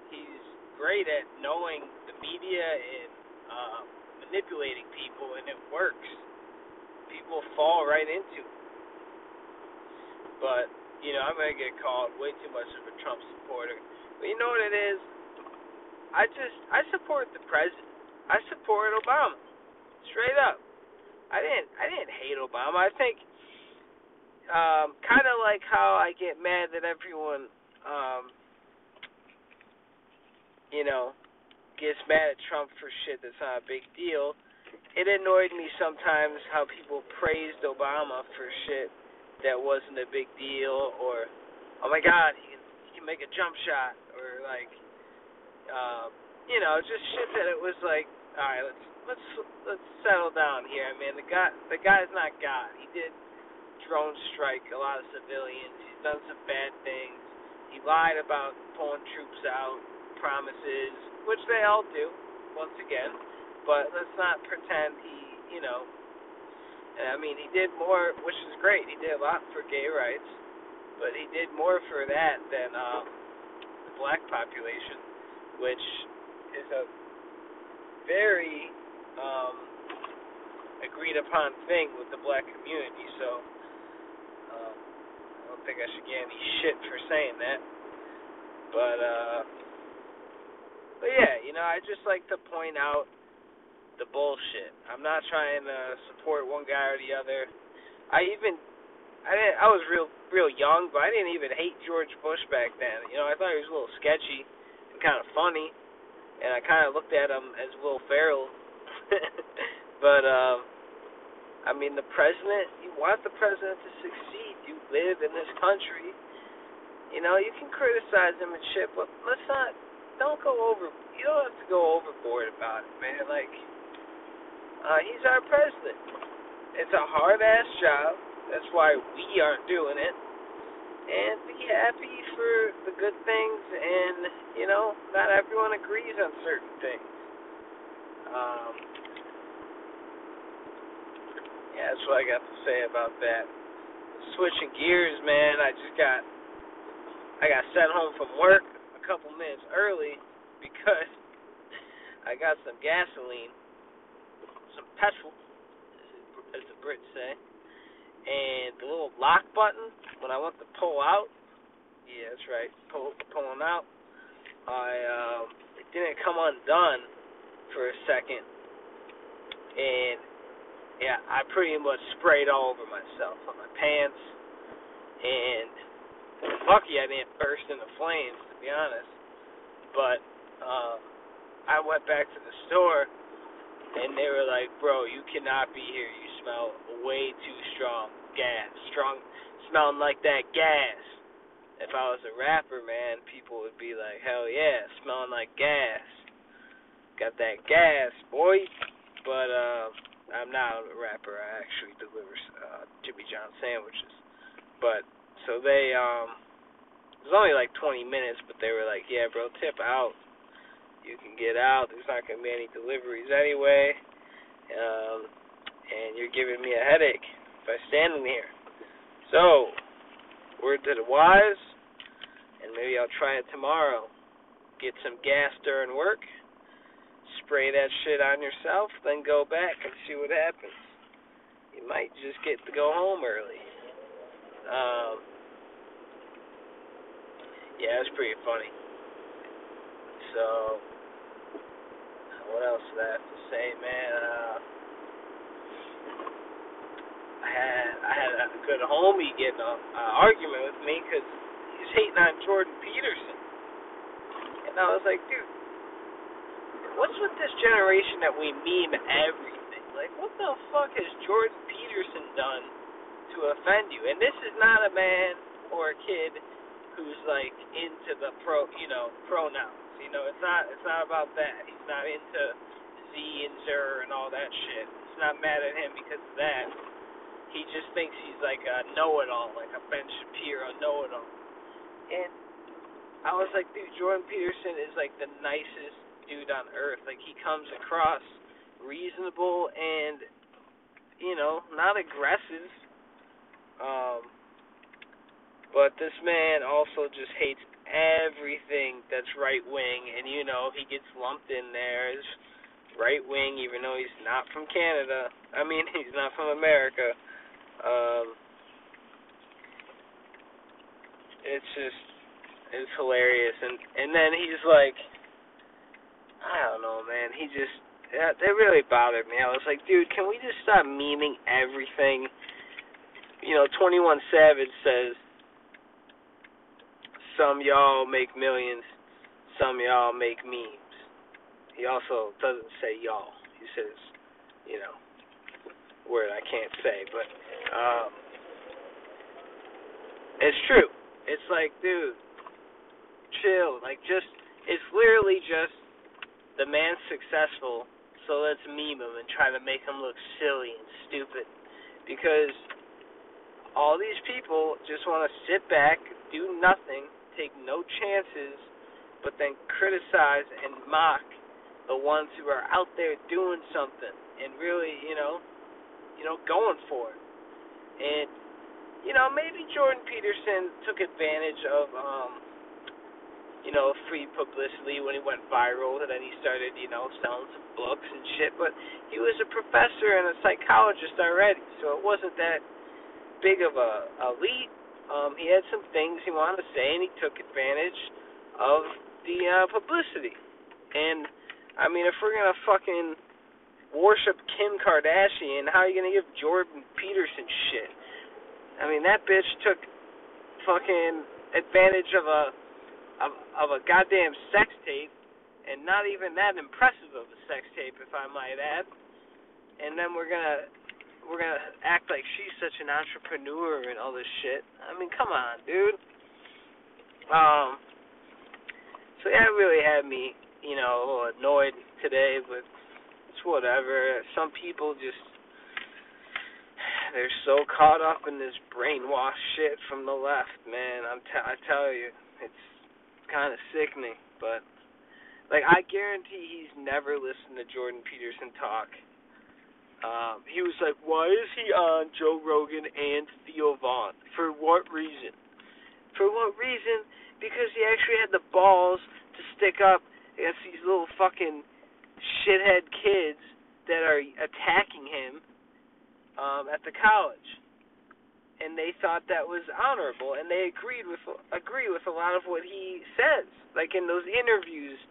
he's great at knowing the media and uh, manipulating people, and it works. People fall right into it. But you know, I'm gonna get called way too much of a Trump supporter. But you know what it is? I just I support the president. I support Obama. Straight up. I didn't I didn't hate Obama. I think um, kind of like how I get mad that everyone, um, you know, gets mad at Trump for shit that's not a big deal. It annoyed me sometimes how people praised Obama for shit that wasn't a big deal, or oh my God, he can he can make a jump shot, or like, um, you know, just shit that it was like, all right, let's let's let's settle down here. I mean, the guy the guy's not God. He did drone strike a lot of civilians. He's done some bad things. He lied about pulling troops out, promises, which they all do, once again. But let's not pretend he, you know. I mean, he did more, which is great. He did a lot for gay rights, but he did more for that than um, the black population, which is a very um, agreed upon thing with the black community. So um, I don't think I should get any shit for saying that. But uh, but yeah, you know, I just like to point out the bullshit. I'm not trying to support one guy or the other. I even I didn't I was real real young, but I didn't even hate George Bush back then. You know, I thought he was a little sketchy and kind of funny, and I kind of looked at him as Will Ferrell. but um I mean, the president, you want the president to succeed. You live in this country. You know, you can criticize him and shit, but let's not don't go over you don't have to go overboard about it, man. Like uh, he's our president. It's a hard ass job. That's why we aren't doing it. And be happy for the good things, and you know, not everyone agrees on certain things. Um, yeah, that's what I got to say about that. Switching gears, man. I just got I got sent home from work a couple minutes early because I got some gasoline some petrol, as the Brits say. And the little lock button, when I went to pull out, yeah, that's right, pull, pulling out, I um, it didn't come undone for a second, and yeah, I pretty much sprayed all over myself on my pants, and lucky I didn't burst into flames, to be honest. But um, I went back to the store and they were like, "Bro, you cannot be here. You smell way too strong gas, strong, smelling like that gas." If I was a rapper, man, people would be like, "Hell yeah, smelling like gas. Got that gas, boy." But uh, I'm not a rapper. I actually deliver uh, Jimmy John sandwiches. But so they um, it was only like 20 minutes, but they were like, "Yeah, bro, tip out." You can get out. There's not going to be any deliveries anyway. Um, and you're giving me a headache by standing here. So, word to the wise, and maybe I'll try it tomorrow. Get some gas during work, spray that shit on yourself, then go back and see what happens. You might just get to go home early. Um, yeah, it's pretty funny. So, what else do I have to say, man? Uh, I had I had a good homie get an uh, argument with me because he's hating on Jordan Peterson, and I was like, dude, what's with this generation that we meme everything? Like, what the fuck has Jordan Peterson done to offend you? And this is not a man or a kid who's like into the pro, you know, pronouns. You know, it's not it's not about that. He's not into Z and Zer and all that shit. He's not mad at him because of that. He just thinks he's like a know-it-all, like a Ben Shapiro know-it-all. And I was like, dude, Jordan Peterson is like the nicest dude on earth. Like he comes across reasonable and you know not aggressive. Um, but this man also just hates everything that's right wing, and you know he gets lumped in there as right wing, even though he's not from Canada. I mean, he's not from America. Um, it's just it's hilarious, and and then he's like, I don't know, man. He just that, that really bothered me. I was like, dude, can we just stop memeing everything? You know, Twenty One Savage says some y'all make millions, some y'all make memes. He also doesn't say y'all. He says, you know, word I can't say, but um it's true. It's like, dude, chill. Like just it's literally just the man's successful, so let's meme him and try to make him look silly and stupid. Because all these people just want to sit back, do nothing, take no chances, but then criticize and mock the ones who are out there doing something and really, you know, you know, going for it. And you know, maybe Jordan Peterson took advantage of um you know, free publicity when he went viral and then he started, you know, selling some books and shit, but he was a professor and a psychologist already, so it wasn't that big of a, a leap. Um, he had some things he wanted to say and he took advantage of the uh, publicity. And I mean if we're gonna fucking worship Kim Kardashian, how are you gonna give Jordan Peterson shit? I mean that bitch took fucking advantage of a of, of a goddamn sex tape, and not even that impressive of a sex tape, if I might add. And then we're gonna we're gonna act like she's such an entrepreneur and all this shit. I mean, come on, dude. Um. So it really had me, you know, a little annoyed today, but it's whatever. Some people just they're so caught up in this brainwash shit from the left, man. I'm t- I tell you, it's kind of sickening. But like, I guarantee he's never listened to Jordan Peterson talk. Um, he was like, "Why is he on Joe Rogan and Theo Von? For what reason? For what reason? Because he actually had the balls to stick up against these little fucking shithead kids that are attacking him um, at the college." and they thought that was honorable and they agreed with agree with a lot of what he says like in those interviews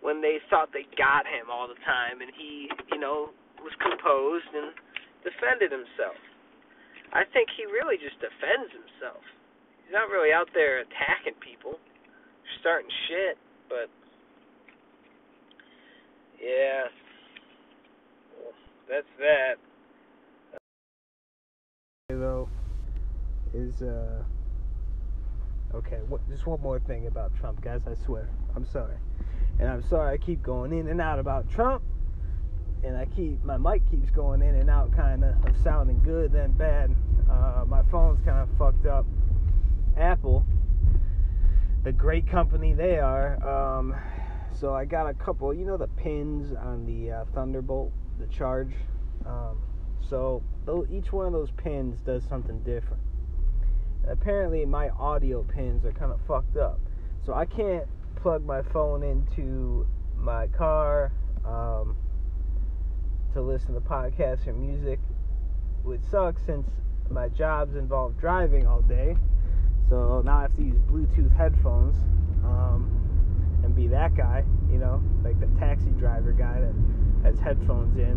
when they thought they got him all the time and he you know was composed and defended himself. I think he really just defends himself. He's not really out there attacking people starting shit but yeah. That's that. Though is uh okay what just one more thing about trump guys i swear. I'm sorry. And i'm sorry i keep going in and out about trump and i keep my mic keeps going in and out kind of of sounding good then bad. Uh, my phone's kind of fucked up. Apple the great company they are um, so i got a couple you know the pins on the uh, thunderbolt the charge? Um, so each one of those pins does something different. Apparently my audio pins are kind of fucked up. So I can't plug my phone into my car um, to listen to podcasts or music, which sucks since my jobs involve driving all day. So now I have to use Bluetooth headphones um, and be that guy, you know, like the taxi driver guy that has headphones in.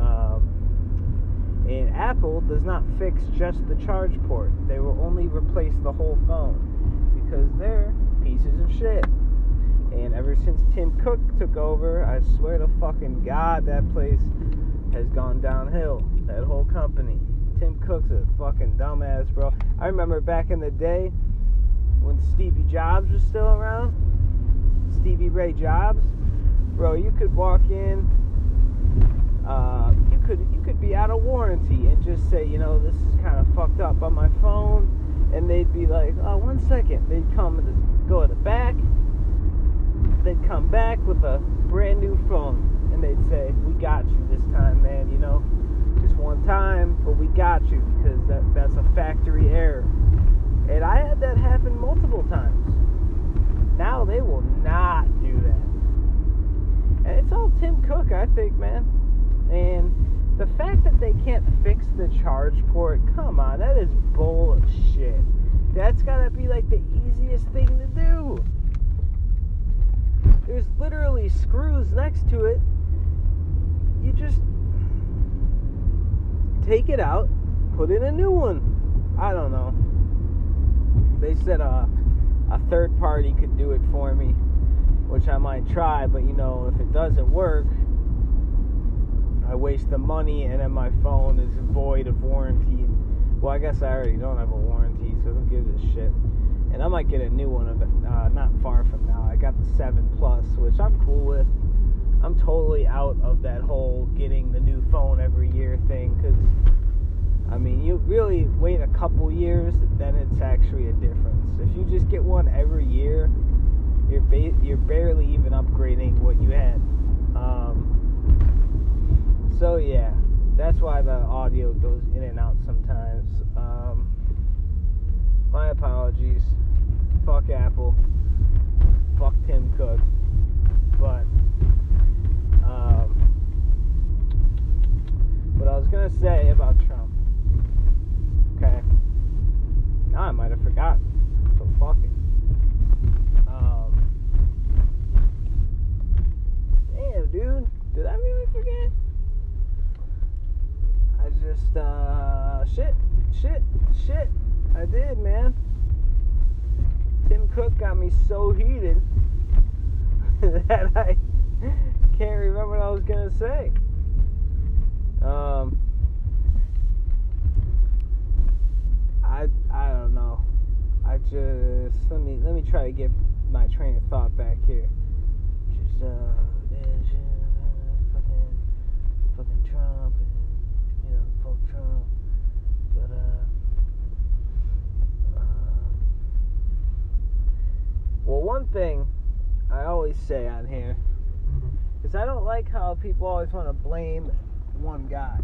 Um, and Apple does not fix just the charge port. They will only replace the whole phone because they're pieces of shit. And ever since Tim Cook took over, I swear to fucking God, that place has gone downhill. That whole company. Tim Cook's a fucking dumbass, bro. I remember back in the day when Stevie Jobs was still around, Stevie Ray Jobs, bro, you could walk in uh, you could you could be out of warranty and just say, you know, this is kind of fucked up on my phone, and they'd be like, oh, one second. They'd come and go to the back. They'd come back with a brand new phone, and they'd say, we got you this time, man. You know, just one time, but we got you because that that's a factory error. And I had that happen multiple times. Now they will not do that. And it's all Tim Cook, I think, man. And the fact that they can't fix the charge port, come on, that is bullshit. That's gotta be like the easiest thing to do. There's literally screws next to it. You just take it out, put in a new one. I don't know. They said a, a third party could do it for me, which I might try, but you know, if it doesn't work, I waste the money and then my phone is void of warranty. Well, I guess I already don't have a warranty, so who gives a shit? And I might get a new one of uh, not far from now. I got the 7 Plus, which I'm cool with. I'm totally out of that whole getting the new phone every year thing because I mean, you really wait a couple years, then it's actually a difference. If you just get one every year, you're ba- you're barely even upgrading what you had. Um, so yeah, that's why the audio goes in and out sometimes. Um, my apologies. Fuck Apple. Fuck Tim Cook. But um, what I was gonna say about Trump. Okay. Now I might have forgotten. So fuck it. Um, damn, dude. Did I really forget? I just, uh, shit, shit, shit. I did, man. Tim Cook got me so heated that I can't remember what I was gonna say. Um, I I don't know. I just let me let me try to get my train of thought back here. Just uh, man, shit, uh, fucking fucking Trump and you know fuck Trump, but uh. um, Well, one thing I always say on here is I don't like how people always want to blame one guy.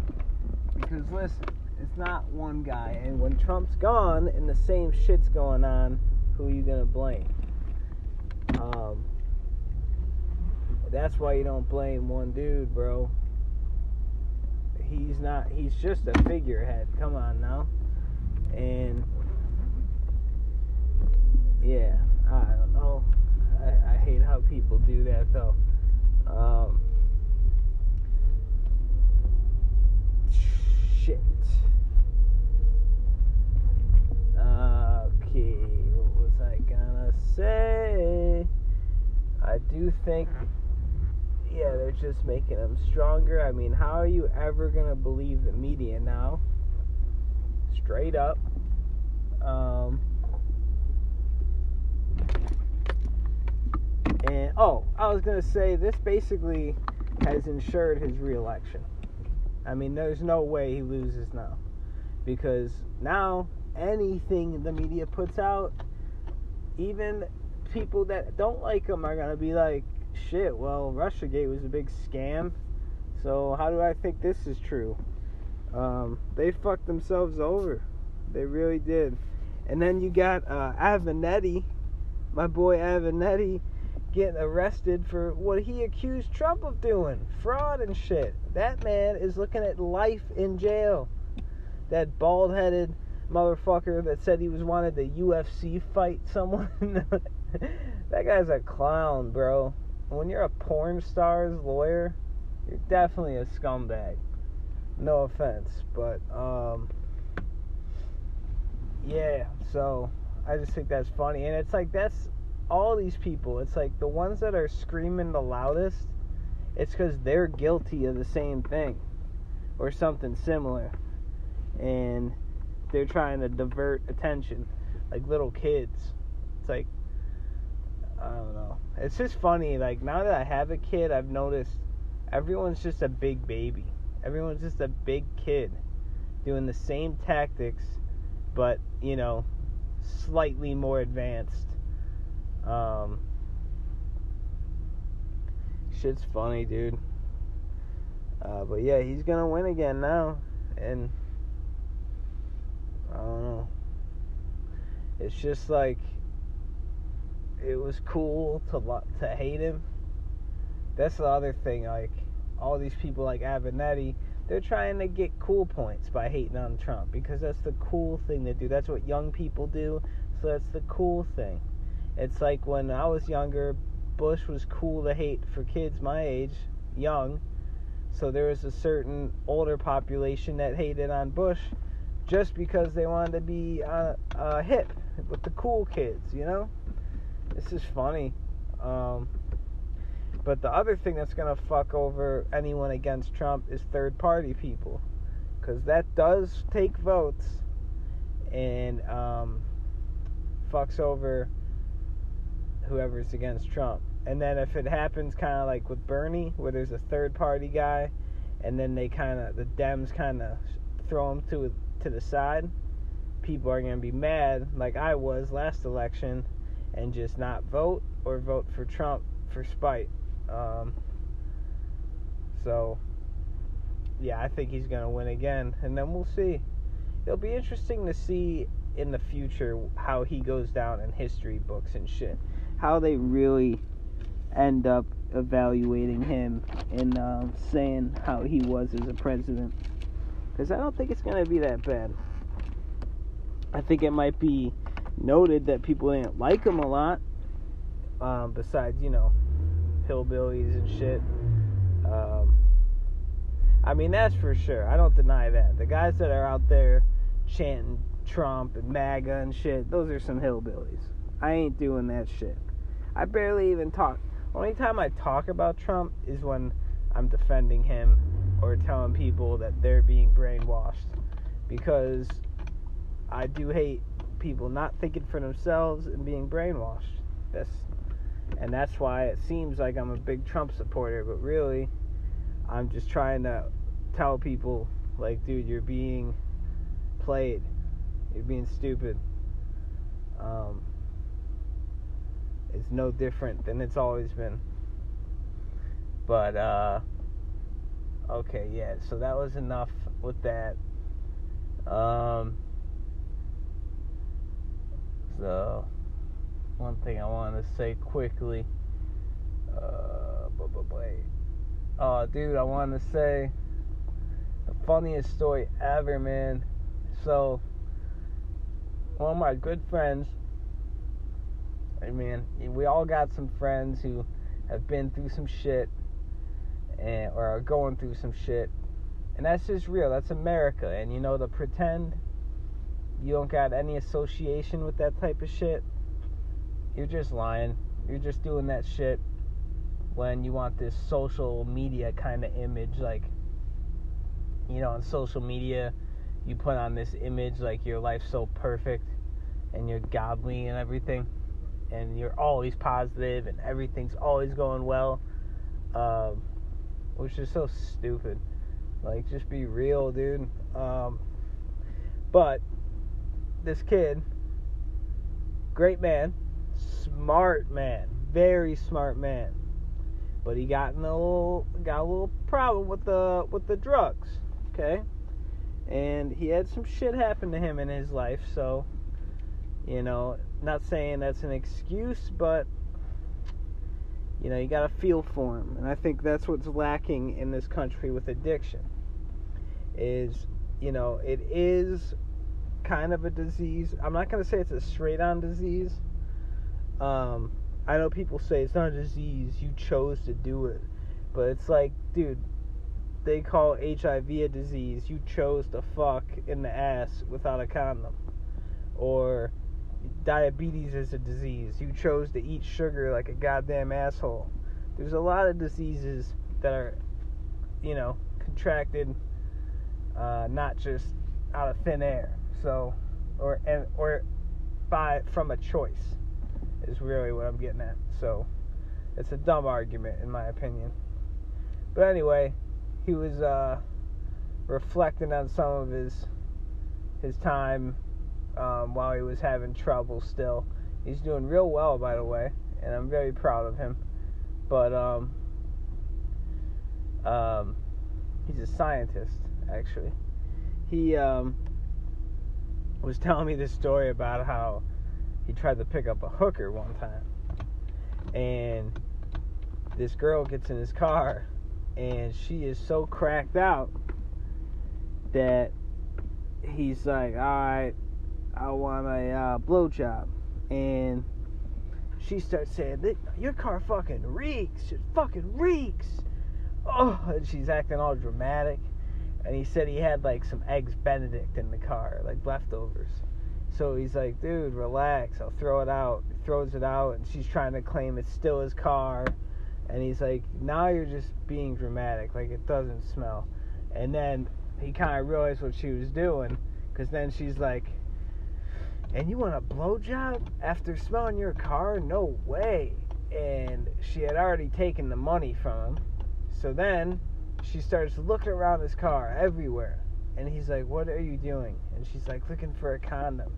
Because listen, it's not one guy. And when Trump's gone and the same shit's going on, who are you going to blame? Um, that's why you don't blame one dude, bro. He's not, he's just a figurehead. Come on now. And, yeah, I don't know. I, I hate how people do that, though. Um, shit. Okay, what was I gonna say? I do think, yeah, they're just making them stronger. I mean, how are you ever gonna believe the media now? Straight up. Um, and oh, I was gonna say this basically has ensured his reelection. I mean, there's no way he loses now. Because now, anything the media puts out, even people that don't like him are going to be like, shit, well, Russiagate was a big scam. So, how do I think this is true? Um, they fucked themselves over. They really did. And then you got uh, Avenatti, my boy Avenatti, getting arrested for what he accused Trump of doing fraud and shit. That man is looking at life in jail. That bald headed motherfucker that said he was wanted to UFC fight someone. that guy's a clown, bro. When you're a porn star's lawyer, you're definitely a scumbag. No offense, but um yeah, so I just think that's funny and it's like that's all these people, it's like the ones that are screaming the loudest, it's because they're guilty of the same thing or something similar. And they're trying to divert attention, like little kids. It's like, I don't know. It's just funny. Like, now that I have a kid, I've noticed everyone's just a big baby. Everyone's just a big kid doing the same tactics, but, you know, slightly more advanced. Um, shit's funny, dude. Uh, but yeah, he's gonna win again now, and I don't know. It's just like it was cool to to hate him. That's the other thing. Like all these people, like Avenatti, they're trying to get cool points by hating on Trump because that's the cool thing to do. That's what young people do. So that's the cool thing. It's like when I was younger, Bush was cool to hate for kids my age, young. So there was a certain older population that hated on Bush just because they wanted to be uh, uh, hip with the cool kids, you know? This is funny. Um, but the other thing that's going to fuck over anyone against Trump is third party people. Because that does take votes and um, fucks over whoever's against Trump. And then if it happens kind of like with Bernie, where there's a third party guy, and then they kind of, the Dems kind of throw him to to the side, people are going to be mad, like I was last election, and just not vote or vote for Trump for spite. Um, so, yeah, I think he's going to win again, and then we'll see. It'll be interesting to see in the future how he goes down in history books and shit. How they really end up evaluating him and um, saying how he was as a president. Because I don't think it's going to be that bad. I think it might be noted that people didn't like him a lot. Um, besides, you know, hillbillies and shit. Um, I mean, that's for sure. I don't deny that. The guys that are out there chanting Trump and MAGA and shit, those are some hillbillies. I ain't doing that shit. I barely even talk. Only time I talk about Trump is when I'm defending him or telling people that they're being brainwashed. Because I do hate people not thinking for themselves and being brainwashed. That's and that's why it seems like I'm a big Trump supporter, but really I'm just trying to tell people like dude, you're being played. You're being stupid. Um, it's no different than it's always been. But uh okay, yeah, so that was enough with that. Um so one thing I want to say quickly uh but, wait. Oh dude, I want to say the funniest story ever, man. So one of my good friends I mean, we all got some friends who have been through some shit and or are going through some shit. And that's just real. That's America. And you know, to pretend you don't got any association with that type of shit, you're just lying. You're just doing that shit when you want this social media kind of image. Like, you know, on social media, you put on this image like your life's so perfect and you're godly and everything and you're always positive and everything's always going well, um, which is so stupid. Like, just be real, dude. Um, but this kid, great man, smart man, very smart man, but he got in a little got a little problem with the with the drugs. Okay, and he had some shit happen to him in his life, so you know not saying that's an excuse, but you know, you got to feel for him. And I think that's what's lacking in this country with addiction. Is, you know, it is kind of a disease. I'm not going to say it's a straight on disease. Um, I know people say it's not a disease, you chose to do it. But it's like, dude, they call HIV a disease. You chose to fuck in the ass without a condom. Or diabetes is a disease. You chose to eat sugar like a goddamn asshole. There's a lot of diseases that are, you know, contracted uh, not just out of thin air. So, or and or by from a choice is really what I'm getting at. So, it's a dumb argument in my opinion. But anyway, he was uh, reflecting on some of his his time um, while he was having trouble still. He's doing real well, by the way, and I'm very proud of him. But um, um, he's a scientist, actually. He um, was telling me this story about how he tried to pick up a hooker one time, and this girl gets in his car, and she is so cracked out that he's like, all right, I want a uh, blowjob. And she starts saying, Your car fucking reeks. It fucking reeks. Oh, and she's acting all dramatic. And he said he had like some eggs Benedict in the car, like leftovers. So he's like, Dude, relax. I'll throw it out. He throws it out, and she's trying to claim it's still his car. And he's like, Now you're just being dramatic. Like, it doesn't smell. And then he kind of realized what she was doing. Because then she's like, and you want a blowjob after smelling your car? No way. And she had already taken the money from him. So then she starts looking around his car everywhere. And he's like, "What are you doing?" And she's like, "Looking for a condom."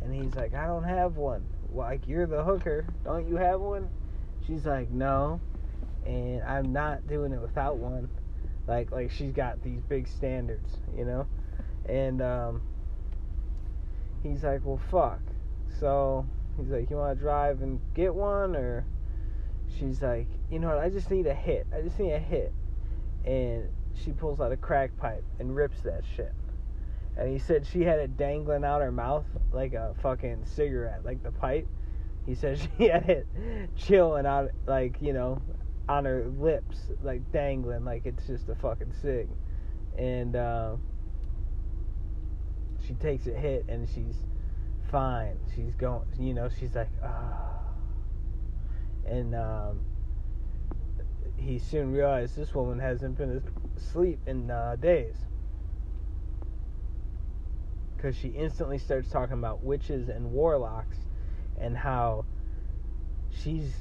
And he's like, "I don't have one." Like you're the hooker, don't you have one? She's like, "No." And I'm not doing it without one. Like like she's got these big standards, you know? And um he's like, "Well, fuck." So, he's like, "You want to drive and get one or She's like, "You know what? I just need a hit. I just need a hit." And she pulls out a crack pipe and rips that shit. And he said she had it dangling out her mouth like a fucking cigarette, like the pipe. He said she had it chilling out, like, you know, on her lips, like dangling, like it's just a fucking cig. And uh, she takes a hit and she's fine. She's going, you know, she's like, ah. And um, he soon realized this woman hasn't been asleep in uh, days. Because she instantly starts talking about witches and warlocks and how she's,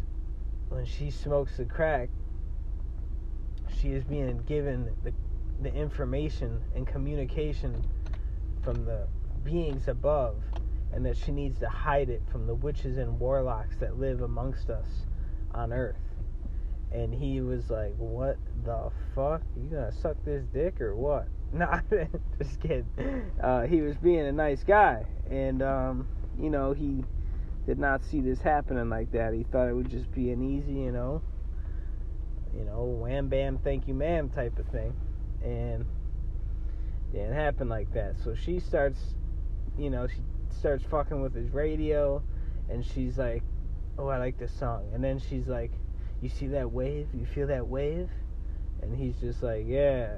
when she smokes the crack, she is being given the, the information and communication from the beings above, and that she needs to hide it from the witches and warlocks that live amongst us on earth and he was like, "What the fuck? You gonna suck this dick or what?" Nah, just kidding. Uh, he was being a nice guy, and um, you know he did not see this happening like that. He thought it would just be an easy, you know, you know, wham bam, thank you, ma'am type of thing, and it didn't happen like that. So she starts, you know, she starts fucking with his radio, and she's like, "Oh, I like this song," and then she's like you see that wave? You feel that wave? And he's just like, yeah.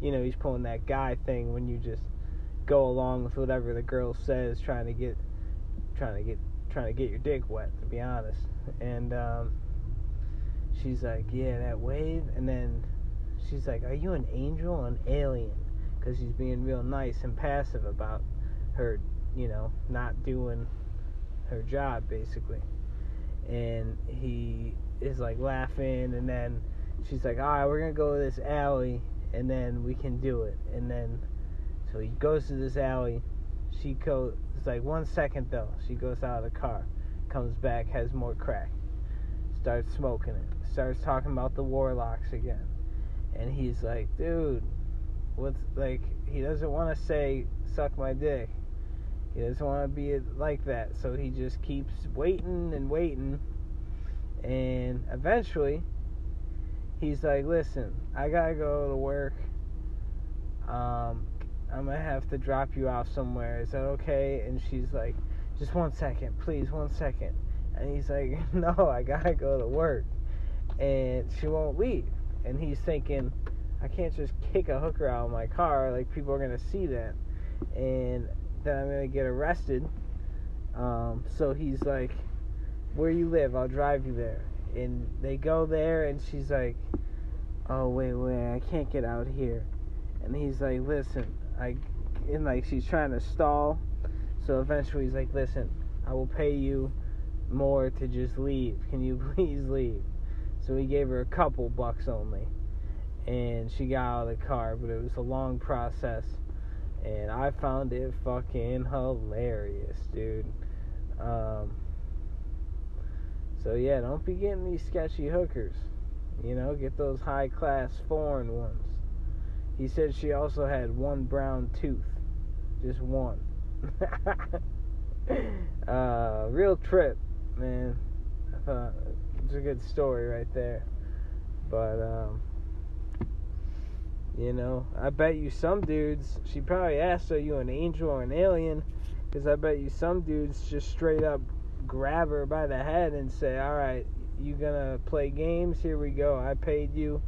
You know, he's pulling that guy thing when you just go along with whatever the girl says, trying to get, trying to get, trying to get your dick wet. To be honest, and um, she's like, yeah, that wave. And then she's like, are you an angel or an alien? Because she's being real nice and passive about her, you know, not doing her job basically. And he is like laughing, and then she's like, "All right, we're gonna go to this alley, and then we can do it." And then so he goes to this alley. She goes. It's like one second though. She goes out of the car, comes back, has more crack, starts smoking it, starts talking about the warlocks again, and he's like, "Dude, what's like?" He doesn't want to say "suck my dick." He doesn't want to be like that, so he just keeps waiting and waiting and eventually, he's like, listen, I gotta go to work. Um, I'm gonna have to drop you off somewhere. Is that okay? And she's like, just one second, please, one second. And he's like, no, I gotta go to work. And she won't leave. And he's thinking, I can't just kick a hooker out of my car. Like, people are gonna see that. And then I'm gonna get arrested. Um, so he's like, where you live, I'll drive you there. And they go there, and she's like, oh, wait, wait, I can't get out here. And he's like, listen, I, and like she's trying to stall. So eventually he's like, listen, I will pay you more to just leave. Can you please leave? So he gave her a couple bucks only. And she got out of the car, but it was a long process. And I found it fucking hilarious, dude. Um, so yeah, don't be getting these sketchy hookers. You know, get those high class foreign ones. He said she also had one brown tooth. Just one. uh, real trip, man. It's a good story right there. But um you know, I bet you some dudes, she probably asked, are you an angel or an alien? Because I bet you some dudes just straight up grab her by the head and say, "All right, you gonna play games? Here we go. I paid you.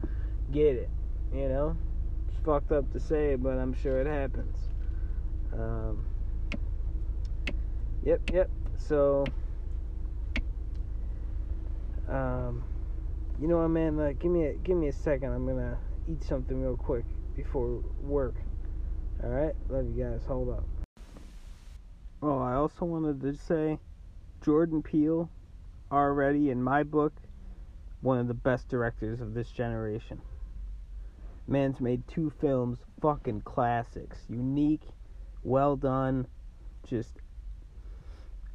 Get it." You know, it's fucked up to say, but I'm sure it happens. Um, yep, yep. So, um, you know what, man? Like, give me a give me a second. I'm gonna eat something real quick before work. All right, love you guys. Hold up. Oh, I also wanted to say Jordan Peele, already in my book, one of the best directors of this generation. Man's made two films, fucking classics. Unique, well done, just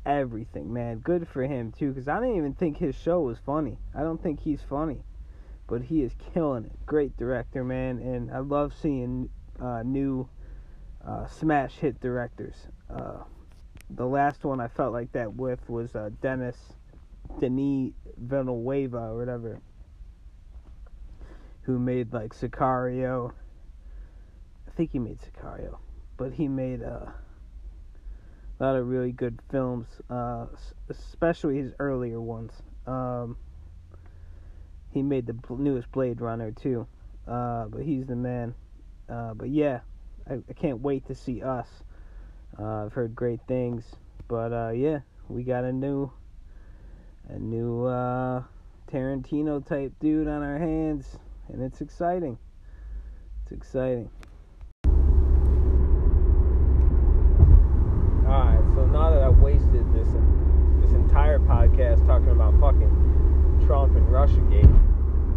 everything, man. Good for him too, because I didn't even think his show was funny. I don't think he's funny, but he is killing it. Great director, man, and I love seeing uh, new uh, smash hit directors. Uh, the last one I felt like that with was uh, Dennis Denis Villeneuve or whatever, who made like Sicario. I think he made Sicario, but he made uh, a lot of really good films, uh, especially his earlier ones. Um, he made the newest Blade Runner too, uh, but he's the man. Uh, but yeah, I, I, can't wait to see us. Uh, I've heard great things, but uh, yeah, we got a new, a new uh, Tarantino type dude on our hands, and it's exciting. It's exciting. Alright, so now that I've wasted this this entire podcast talking about fucking Trump and Russiagate,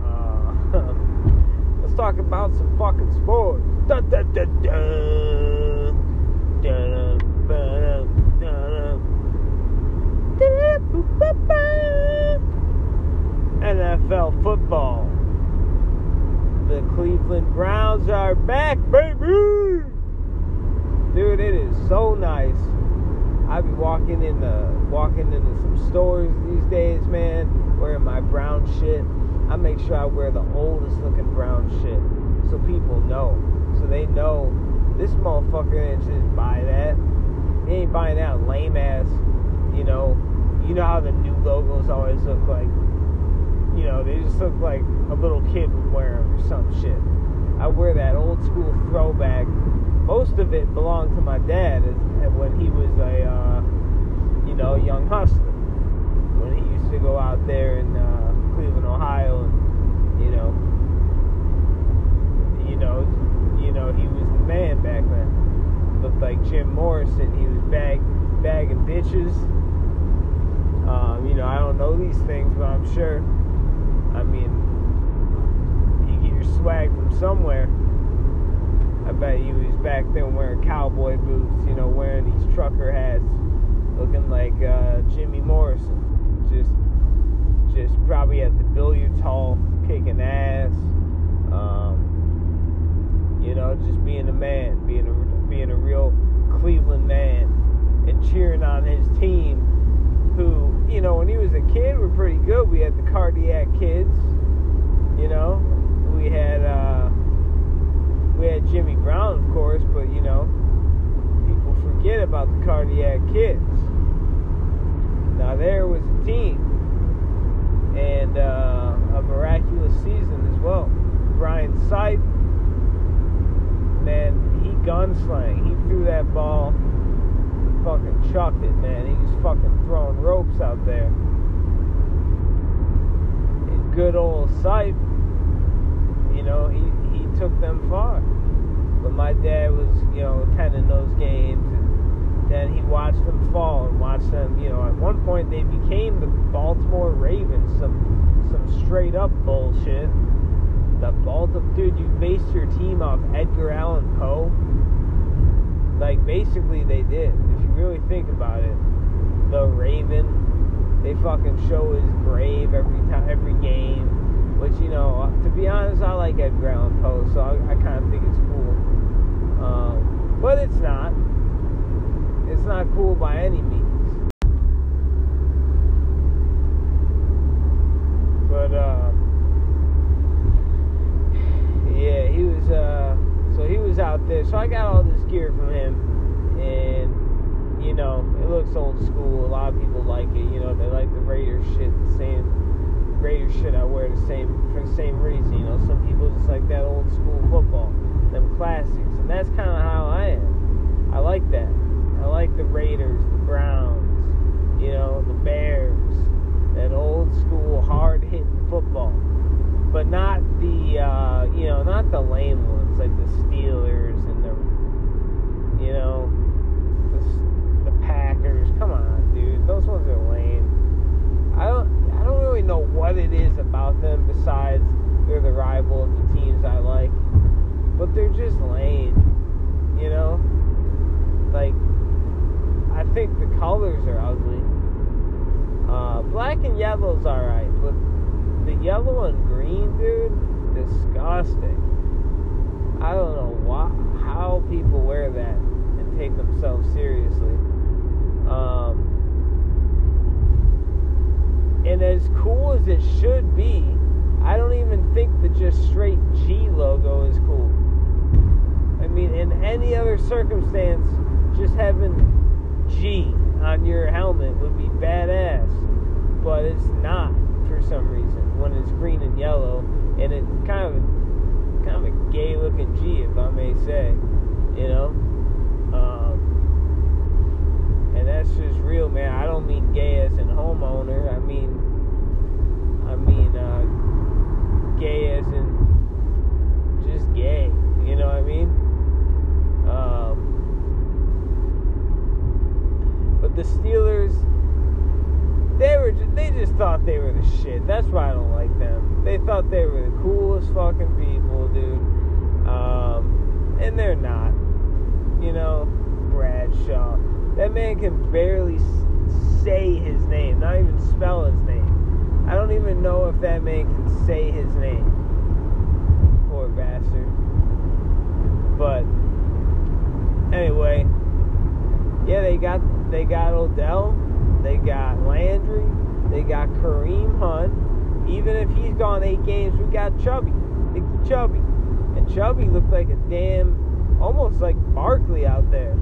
uh, let's talk about some fucking sports. Da, da, da, da. Da, ba, da, NFL football. The Cleveland Browns are back, baby! Dude, it is so nice I be walking in the walking into some stores these days, man, wearing my brown shit. I make sure I wear the oldest looking brown shit so people know. So they know this motherfucker ain't just buy that. He ain't buying that lame ass, you know. You know how the new logos always look like you know, they just look like a little kid would wear them or some shit. I wear that old school throwback most of it belonged to my dad when he was a uh, you know young hustler when he used to go out there in uh, Cleveland, Ohio, and you know you know you know he was the man back then. Looked like Jim Morrison. He was bag bagging bitches. Um, you know I don't know these things, but I'm sure. I mean, you get your swag from somewhere. I bet he was back then wearing cowboy boots, you know, wearing these trucker hats, looking like uh, Jimmy Morrison. Just, just probably at the billiards hall, kicking ass. Um, you know, just being a man, being a being a real Cleveland man, and cheering on his team. You know, when he was a kid, we're pretty good. We had the cardiac kids. You know, we had. Uh, we had Jimmy Brown, of course, but you know, people forget about the cardiac kids. Now there was a team and uh, a miraculous season as well. Brian Sipe, man, he gunslang. He threw that ball, fucking chucked it, man. He was fucking throwing ropes out there. Good old Sipe, you know, he took them far. But my dad was, you know, attending those games, and then he watched them fall and watched them. You know, at one point they became the Baltimore Ravens, some some straight up bullshit. The Baltimore dude, you based your team off Edgar Allan Poe. Like basically they did. If you really think about it, the Raven, they fucking show his grave every time, every game which, you know, to be honest, I like Edgar Allan Poe, so I, I kind of think it's cool. Um, but it's not. It's not cool by any means. But, uh, yeah, he was, uh, so he was out there. So I got all this gear from him, and, you know, it looks old school. A lot of people like it. You know, they like the Raiders shit, the same greater shit I wear the same for the same reason. You know, some people just like that old school football, them classics, and that's kind of how I am. I like that. I like the Raiders, the Browns, you know, the Bears, that old school hard hitting football, but not the uh, you know not the lame ones like the Steelers and the you know Packers. Come on, dude. Those ones are lame. I don't I don't really know what it is about them besides they're the rival of the teams I like. But they're just lame. You know? Like I think the colors are ugly. Uh, black and yellow's alright, but the yellow and green, dude, disgusting. I don't know why how people wear that and take themselves seriously. Um, and as cool as it should be, I don't even think the just straight G logo is cool. I mean, in any other circumstance, just having G on your helmet would be badass, but it's not for some reason when it's green and yellow, and it's kind of kind of a gay looking G, if I may say, you know. Um, and that's just real, man. I don't mean gay as in homeowner. I mean, I mean uh, gay as in just gay. You know what I mean? Um, but the Steelers, they were just, they just thought they were the shit. That's why I don't like them. They thought they were the coolest fucking people, dude. Um, and they're not. You know, Bradshaw. That man can barely say his name, not even spell his name. I don't even know if that man can say his name. Poor bastard. But anyway, yeah, they got they got Odell, they got Landry, they got Kareem Hunt. Even if he's gone eight games, we got Chubby, Nicky Chubby, and Chubby looked like a damn, almost like Barkley out there.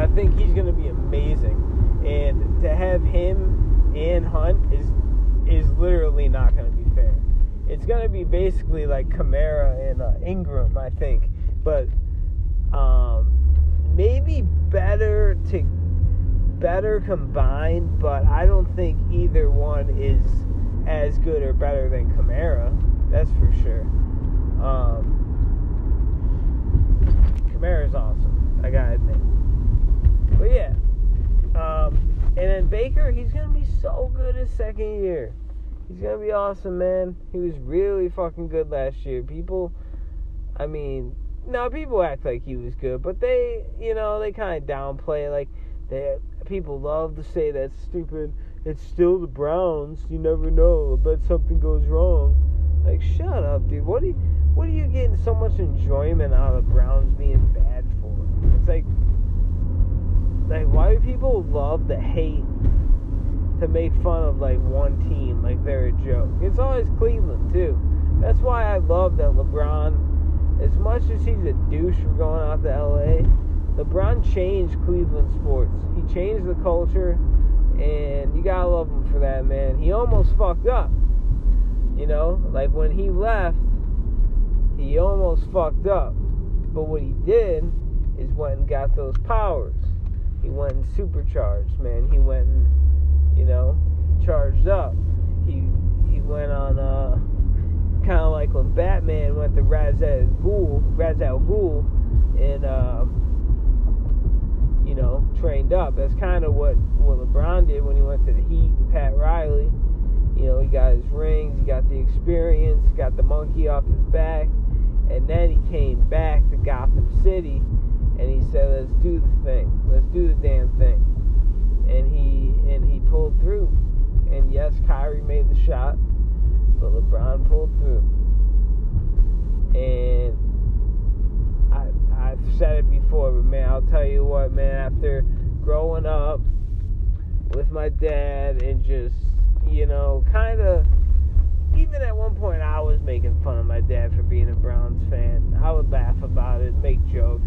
I think he's going to be amazing, and to have him and Hunt is is literally not going to be fair. It's going to be basically like Kamara and uh, Ingram, I think, but um, maybe better to better combined, but I don't think either one is as good or better than Kamara. That's for sure. Um, Kamara's awesome. I gotta admit. But yeah. Um, and then Baker, he's gonna be so good his second year. He's gonna be awesome, man. He was really fucking good last year. People, I mean, now people act like he was good, but they, you know, they kind of downplay. Like, they people love to say that's stupid. It's still the Browns. You never know. I bet something goes wrong. Like, shut up, dude. What are you, what are you getting so much enjoyment out of Browns being bad for? It's like, like why do people love to hate to make fun of like one team like they're a joke? It's always Cleveland too. That's why I love that LeBron, as much as he's a douche for going out to LA, LeBron changed Cleveland sports. He changed the culture, and you gotta love him for that, man. He almost fucked up. You know, like when he left, he almost fucked up. But what he did is went and got those powers. He went and supercharged, man. He went and, you know, charged up. He he went on uh kind of like when Batman went to Ra's al Ghul, Ra's al Ghul, and um, you know trained up. That's kind of what what LeBron did when he went to the Heat and Pat Riley. You know, he got his rings, he got the experience, got the monkey off his back, and then he came back to Gotham City, and he said, "Let's do the thing. Let's do the damn thing." And he and he pulled through. And yes, Kyrie made the shot, but LeBron pulled through. And I I've said it before, but man, I'll tell you what, man. After growing up with my dad and just you know, kind of. Even at one point, I was making fun of my dad for being a Browns fan. I would laugh about it, make jokes,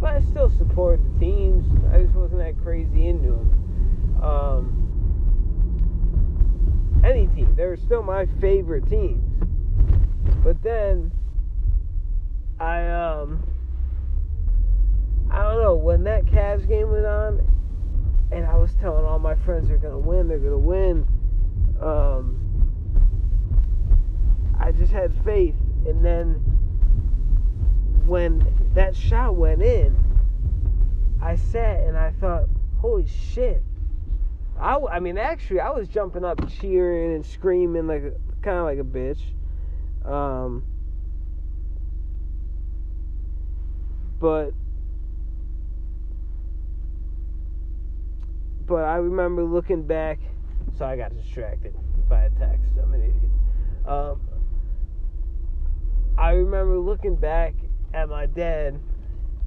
but I still supported the teams. I just wasn't that crazy into them. Um, any team, they were still my favorite teams. But then, I um, I don't know when that Cavs game was on, and I was telling all my friends they're gonna win, they're gonna win um, I just had faith. And then when that shot went in, I sat and I thought, holy shit. I, I mean, actually, I was jumping up, cheering and screaming like, kind of like a bitch. Um, but but I remember looking back. So I got distracted by a text. I'm an idiot. Um, I remember looking back at my dad,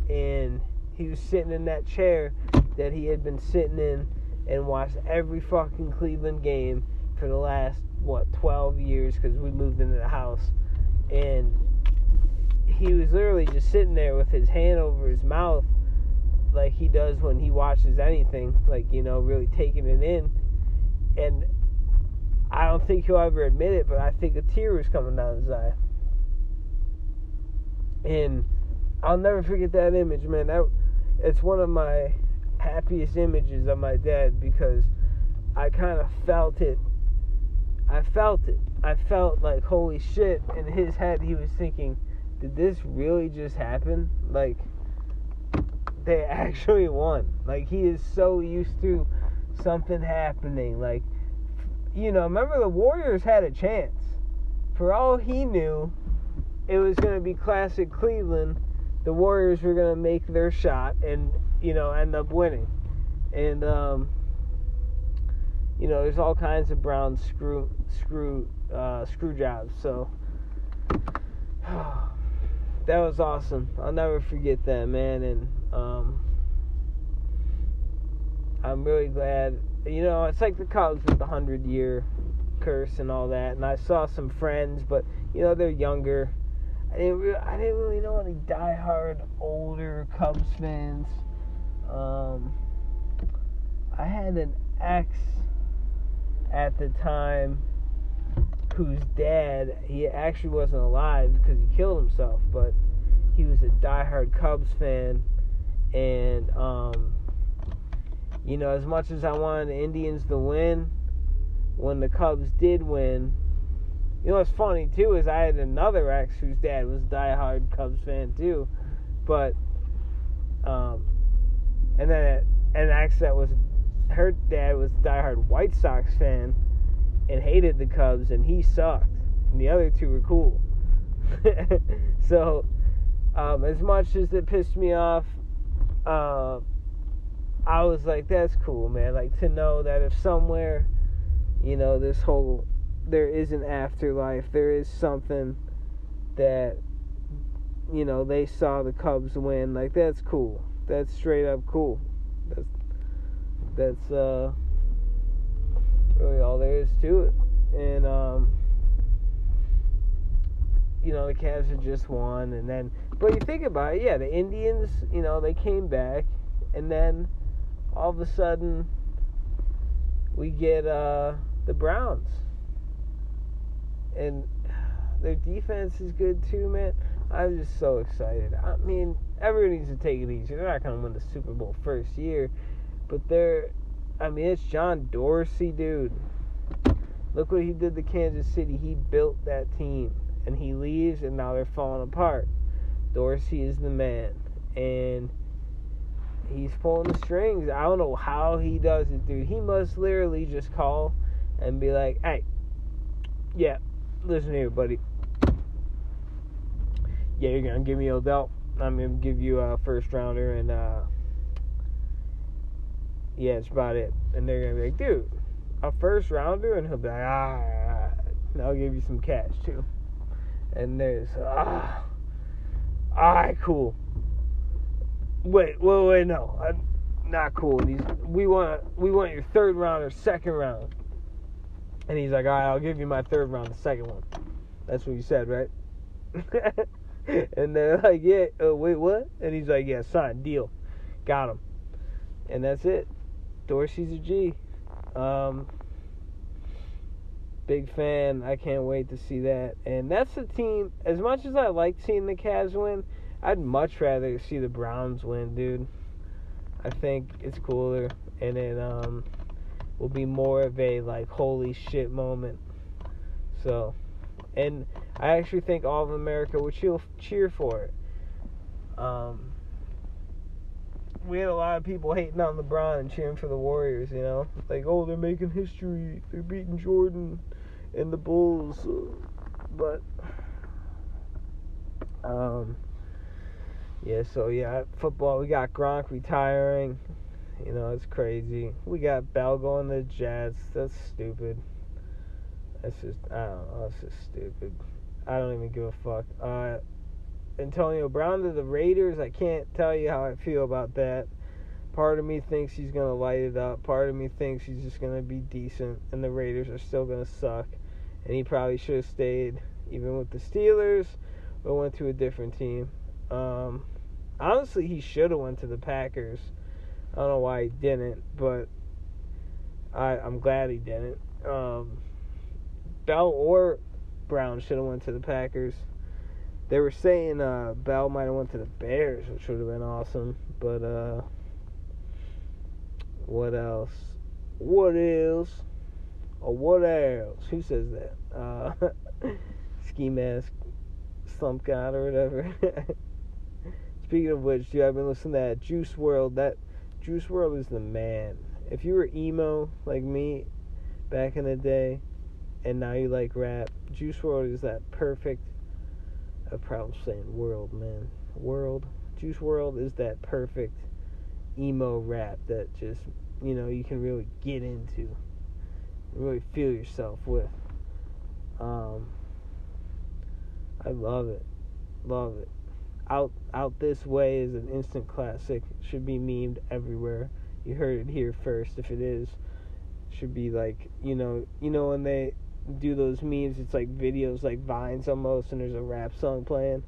and he was sitting in that chair that he had been sitting in and watched every fucking Cleveland game for the last what 12 years because we moved into the house, and he was literally just sitting there with his hand over his mouth like he does when he watches anything, like, you know, really taking it in. And I don't think he'll ever admit it, but I think a tear was coming down his eye. And I'll never forget that image, man. That it's one of my happiest images of my dad because I kind of felt it. I felt it. I felt like holy shit. In his head, he was thinking, "Did this really just happen?" Like they actually won. Like he is so used to something happening. Like you know, remember the Warriors had a chance. For all he knew, it was going to be classic Cleveland. The Warriors were going to make their shot and you know end up winning. And um, you know, there's all kinds of brown screw screw uh, screw jobs. So that was awesome. I'll never forget that, man. And um, I'm really glad. You know, it's like the Cubs with the hundred year curse and all that. And I saw some friends, but you know they're younger. I didn't. Really, I didn't really know any diehard older Cubs fans. Um, I had an ex at the time whose dad he actually wasn't alive because he killed himself, but he was a diehard Cubs fan and um, you know, as much as I wanted the Indians to win, when the Cubs did win, you know what's funny too is I had another ex whose dad was a diehard Cubs fan too, but um, and then an ex that was her dad was diehard White Sox fan and hated the Cubs and he sucked, and the other two were cool. so, um, as much as it pissed me off uh, I was like, that's cool, man. Like to know that if somewhere, you know, this whole there is an afterlife, there is something that you know they saw the Cubs win. Like that's cool. That's straight up cool. That's that's uh really all there is to it. And um you know the Cavs had just won, and then but you think about it, yeah, the Indians, you know, they came back, and then all of a sudden we get uh, the Browns, and their defense is good too, man. I'm just so excited. I mean, everyone needs to take it easy. They're not gonna win the Super Bowl first year, but they're. I mean, it's John Dorsey, dude. Look what he did to Kansas City. He built that team and he leaves, and now they're falling apart. Dorsey is the man, and he's pulling the strings. I don't know how he does it, dude. He must literally just call and be like, "Hey, yeah, listen here, buddy. Yeah, you're gonna give me Odell. I'm gonna give you a first rounder, and uh, yeah, it's about it." And they're gonna be like, "Dude, a first rounder," and he'll be like, "Ah, I'll give you some cash too." and there's ah, alright, cool. Wait, wait, wait, no, I'm not cool. He's, we want, we want your third round or second round. And he's like, all right, I'll give you my third round, the second one. That's what you said, right? and they're like, yeah, uh, wait, what? And he's like, yeah, sign, deal, got him. And that's it. Dorsey's a G. Um, Big fan. I can't wait to see that. And that's the team. As much as I like seeing the Cavs win, I'd much rather see the Browns win, dude. I think it's cooler, and it um will be more of a like holy shit moment. So, and I actually think all of America would cheer cheer for it. Um, we had a lot of people hating on LeBron and cheering for the Warriors, you know? Like, oh, they're making history. They're beating Jordan and the Bulls. But, um, yeah, so yeah, football, we got Gronk retiring. You know, it's crazy. We got Bell going to the Jets. That's stupid. That's just I don't know. That's just stupid. I don't even give a fuck. Uh, Antonio Brown to the Raiders. I can't tell you how I feel about that. Part of me thinks he's gonna light it up. Part of me thinks he's just gonna be decent, and the Raiders are still gonna suck. And he probably should have stayed, even with the Steelers, but went to a different team. Um, honestly, he should have went to the Packers. I don't know why he didn't, but I I'm glad he didn't. Um, Bell or Brown should have went to the Packers. They were saying uh, Bell might have went to the Bears, which would have been awesome. But uh, what else? What else? Or what else? Who says that? Uh, ski mask, slump god or whatever. Speaking of which, dude, I've been listening to that Juice WRLD. That Juice WRLD is the man. If you were emo like me back in the day, and now you like rap, Juice WRLD is that perfect. I'm proud saying world, man. World. Juice WRLD is that perfect emo rap that just you know you can really get into, really feel yourself with. Um, I love it, love it. Out out this way is an instant classic. Should be memed everywhere. You heard it here first. If it is, should be like you know you know when they do those memes. It's like videos like vines almost, and there's a rap song playing.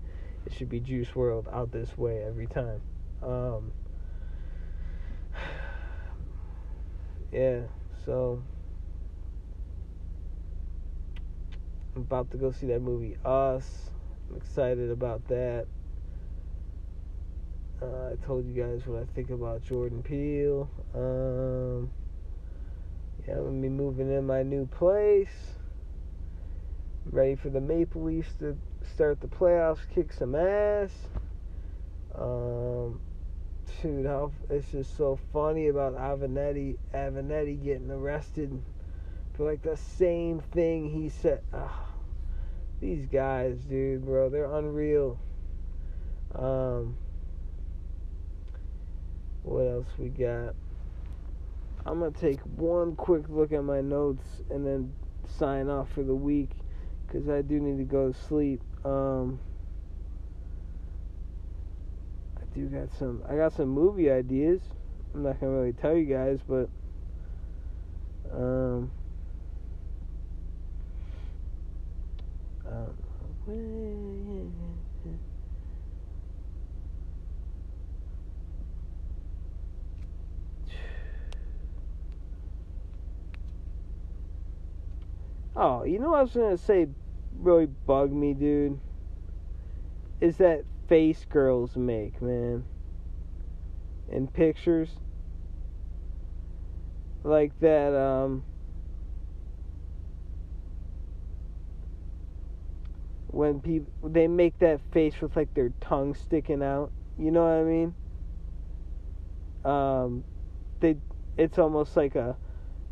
It should be Juice WRLD out this way every time. Um, yeah, so I'm about to go see that movie Us. I'm excited about that. Uh, I told you guys what I think about Jordan Peele. Um, yeah, I'm gonna be moving in my new place. Ready for the Maple Leafs to start the playoffs, kick some ass. Um, dude, how it's just so funny about Avenatti, Avenatti getting arrested for like the same thing he said. Oh, these guys, dude, bro, they're unreal. Um, what else we got? I'm gonna take one quick look at my notes and then sign off for the week because I do need to go to sleep. Um, I do got some. I got some movie ideas. I'm not gonna really tell you guys, but um, um Oh, you know what I was gonna say really bug me, dude? Is that face girls make, man. In pictures. Like that, um when people they make that face with like their tongue sticking out. You know what I mean? Um they it's almost like a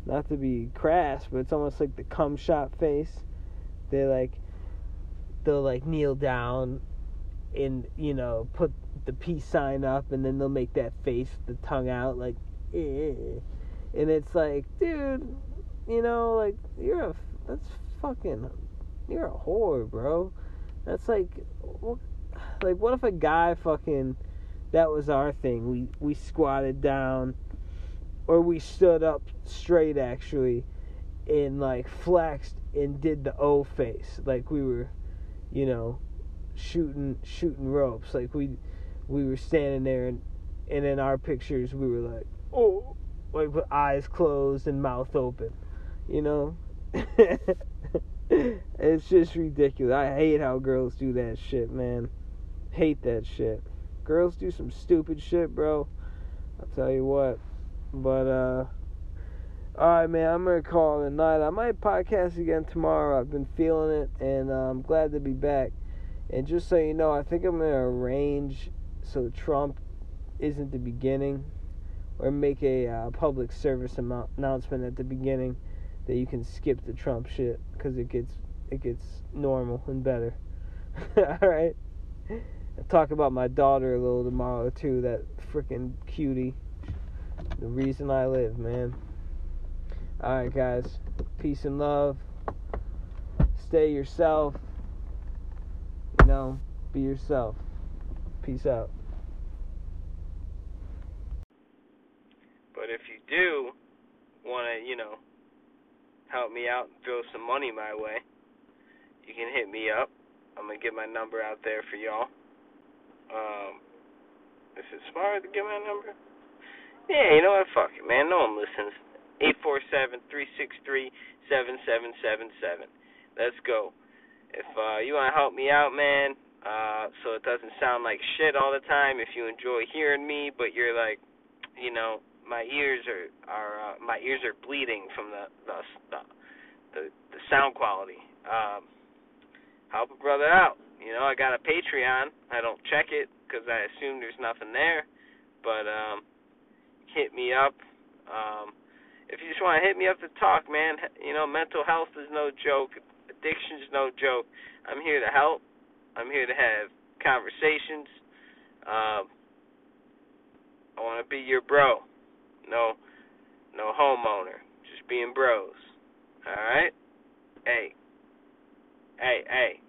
not to be crass, but it's almost like the cum shot face. They like they'll like kneel down and you know put the peace sign up, and then they'll make that face the tongue out, like, eh. and it's like, dude, you know, like you're a that's fucking you're a whore, bro. That's like, like what if a guy fucking that was our thing. We we squatted down or we stood up straight actually and like flexed and did the O face. Like we were you know shooting shooting ropes. Like we we were standing there and and in our pictures we were like oh like with eyes closed and mouth open you know? It's just ridiculous. I hate how girls do that shit man. Hate that shit. Girls do some stupid shit bro. I'll tell you what but uh Alright man, I'm gonna call it a night. I might podcast again tomorrow. I've been feeling it and uh, I'm glad to be back. And just so you know, I think I'm gonna arrange so Trump isn't the beginning or make a uh, public service am- announcement at the beginning that you can skip the Trump shit because it gets it gets normal and better. All right. I'll talk about my daughter a little tomorrow too. That freaking cutie. The reason I live, man. Alright, guys. Peace and love. Stay yourself. You know, be yourself. Peace out. But if you do want to, you know, help me out and throw some money my way, you can hit me up. I'm gonna get my number out there for y'all. Um, is it smart to get my number? Yeah, you know what? Fuck it, man. No one listens. Eight four seven three six three seven seven seven seven. Let's go. If uh, you want to help me out, man, uh, so it doesn't sound like shit all the time. If you enjoy hearing me, but you're like, you know, my ears are are uh, my ears are bleeding from the the the, the, the sound quality. Um, help a brother out. You know, I got a Patreon. I don't check it because I assume there's nothing there. But um, hit me up. Um, if you just want to hit me up to talk, man, you know, mental health is no joke. Addiction is no joke. I'm here to help. I'm here to have conversations. Um, I want to be your bro. No, no homeowner. Just being bros. All right. Hey. Hey. Hey.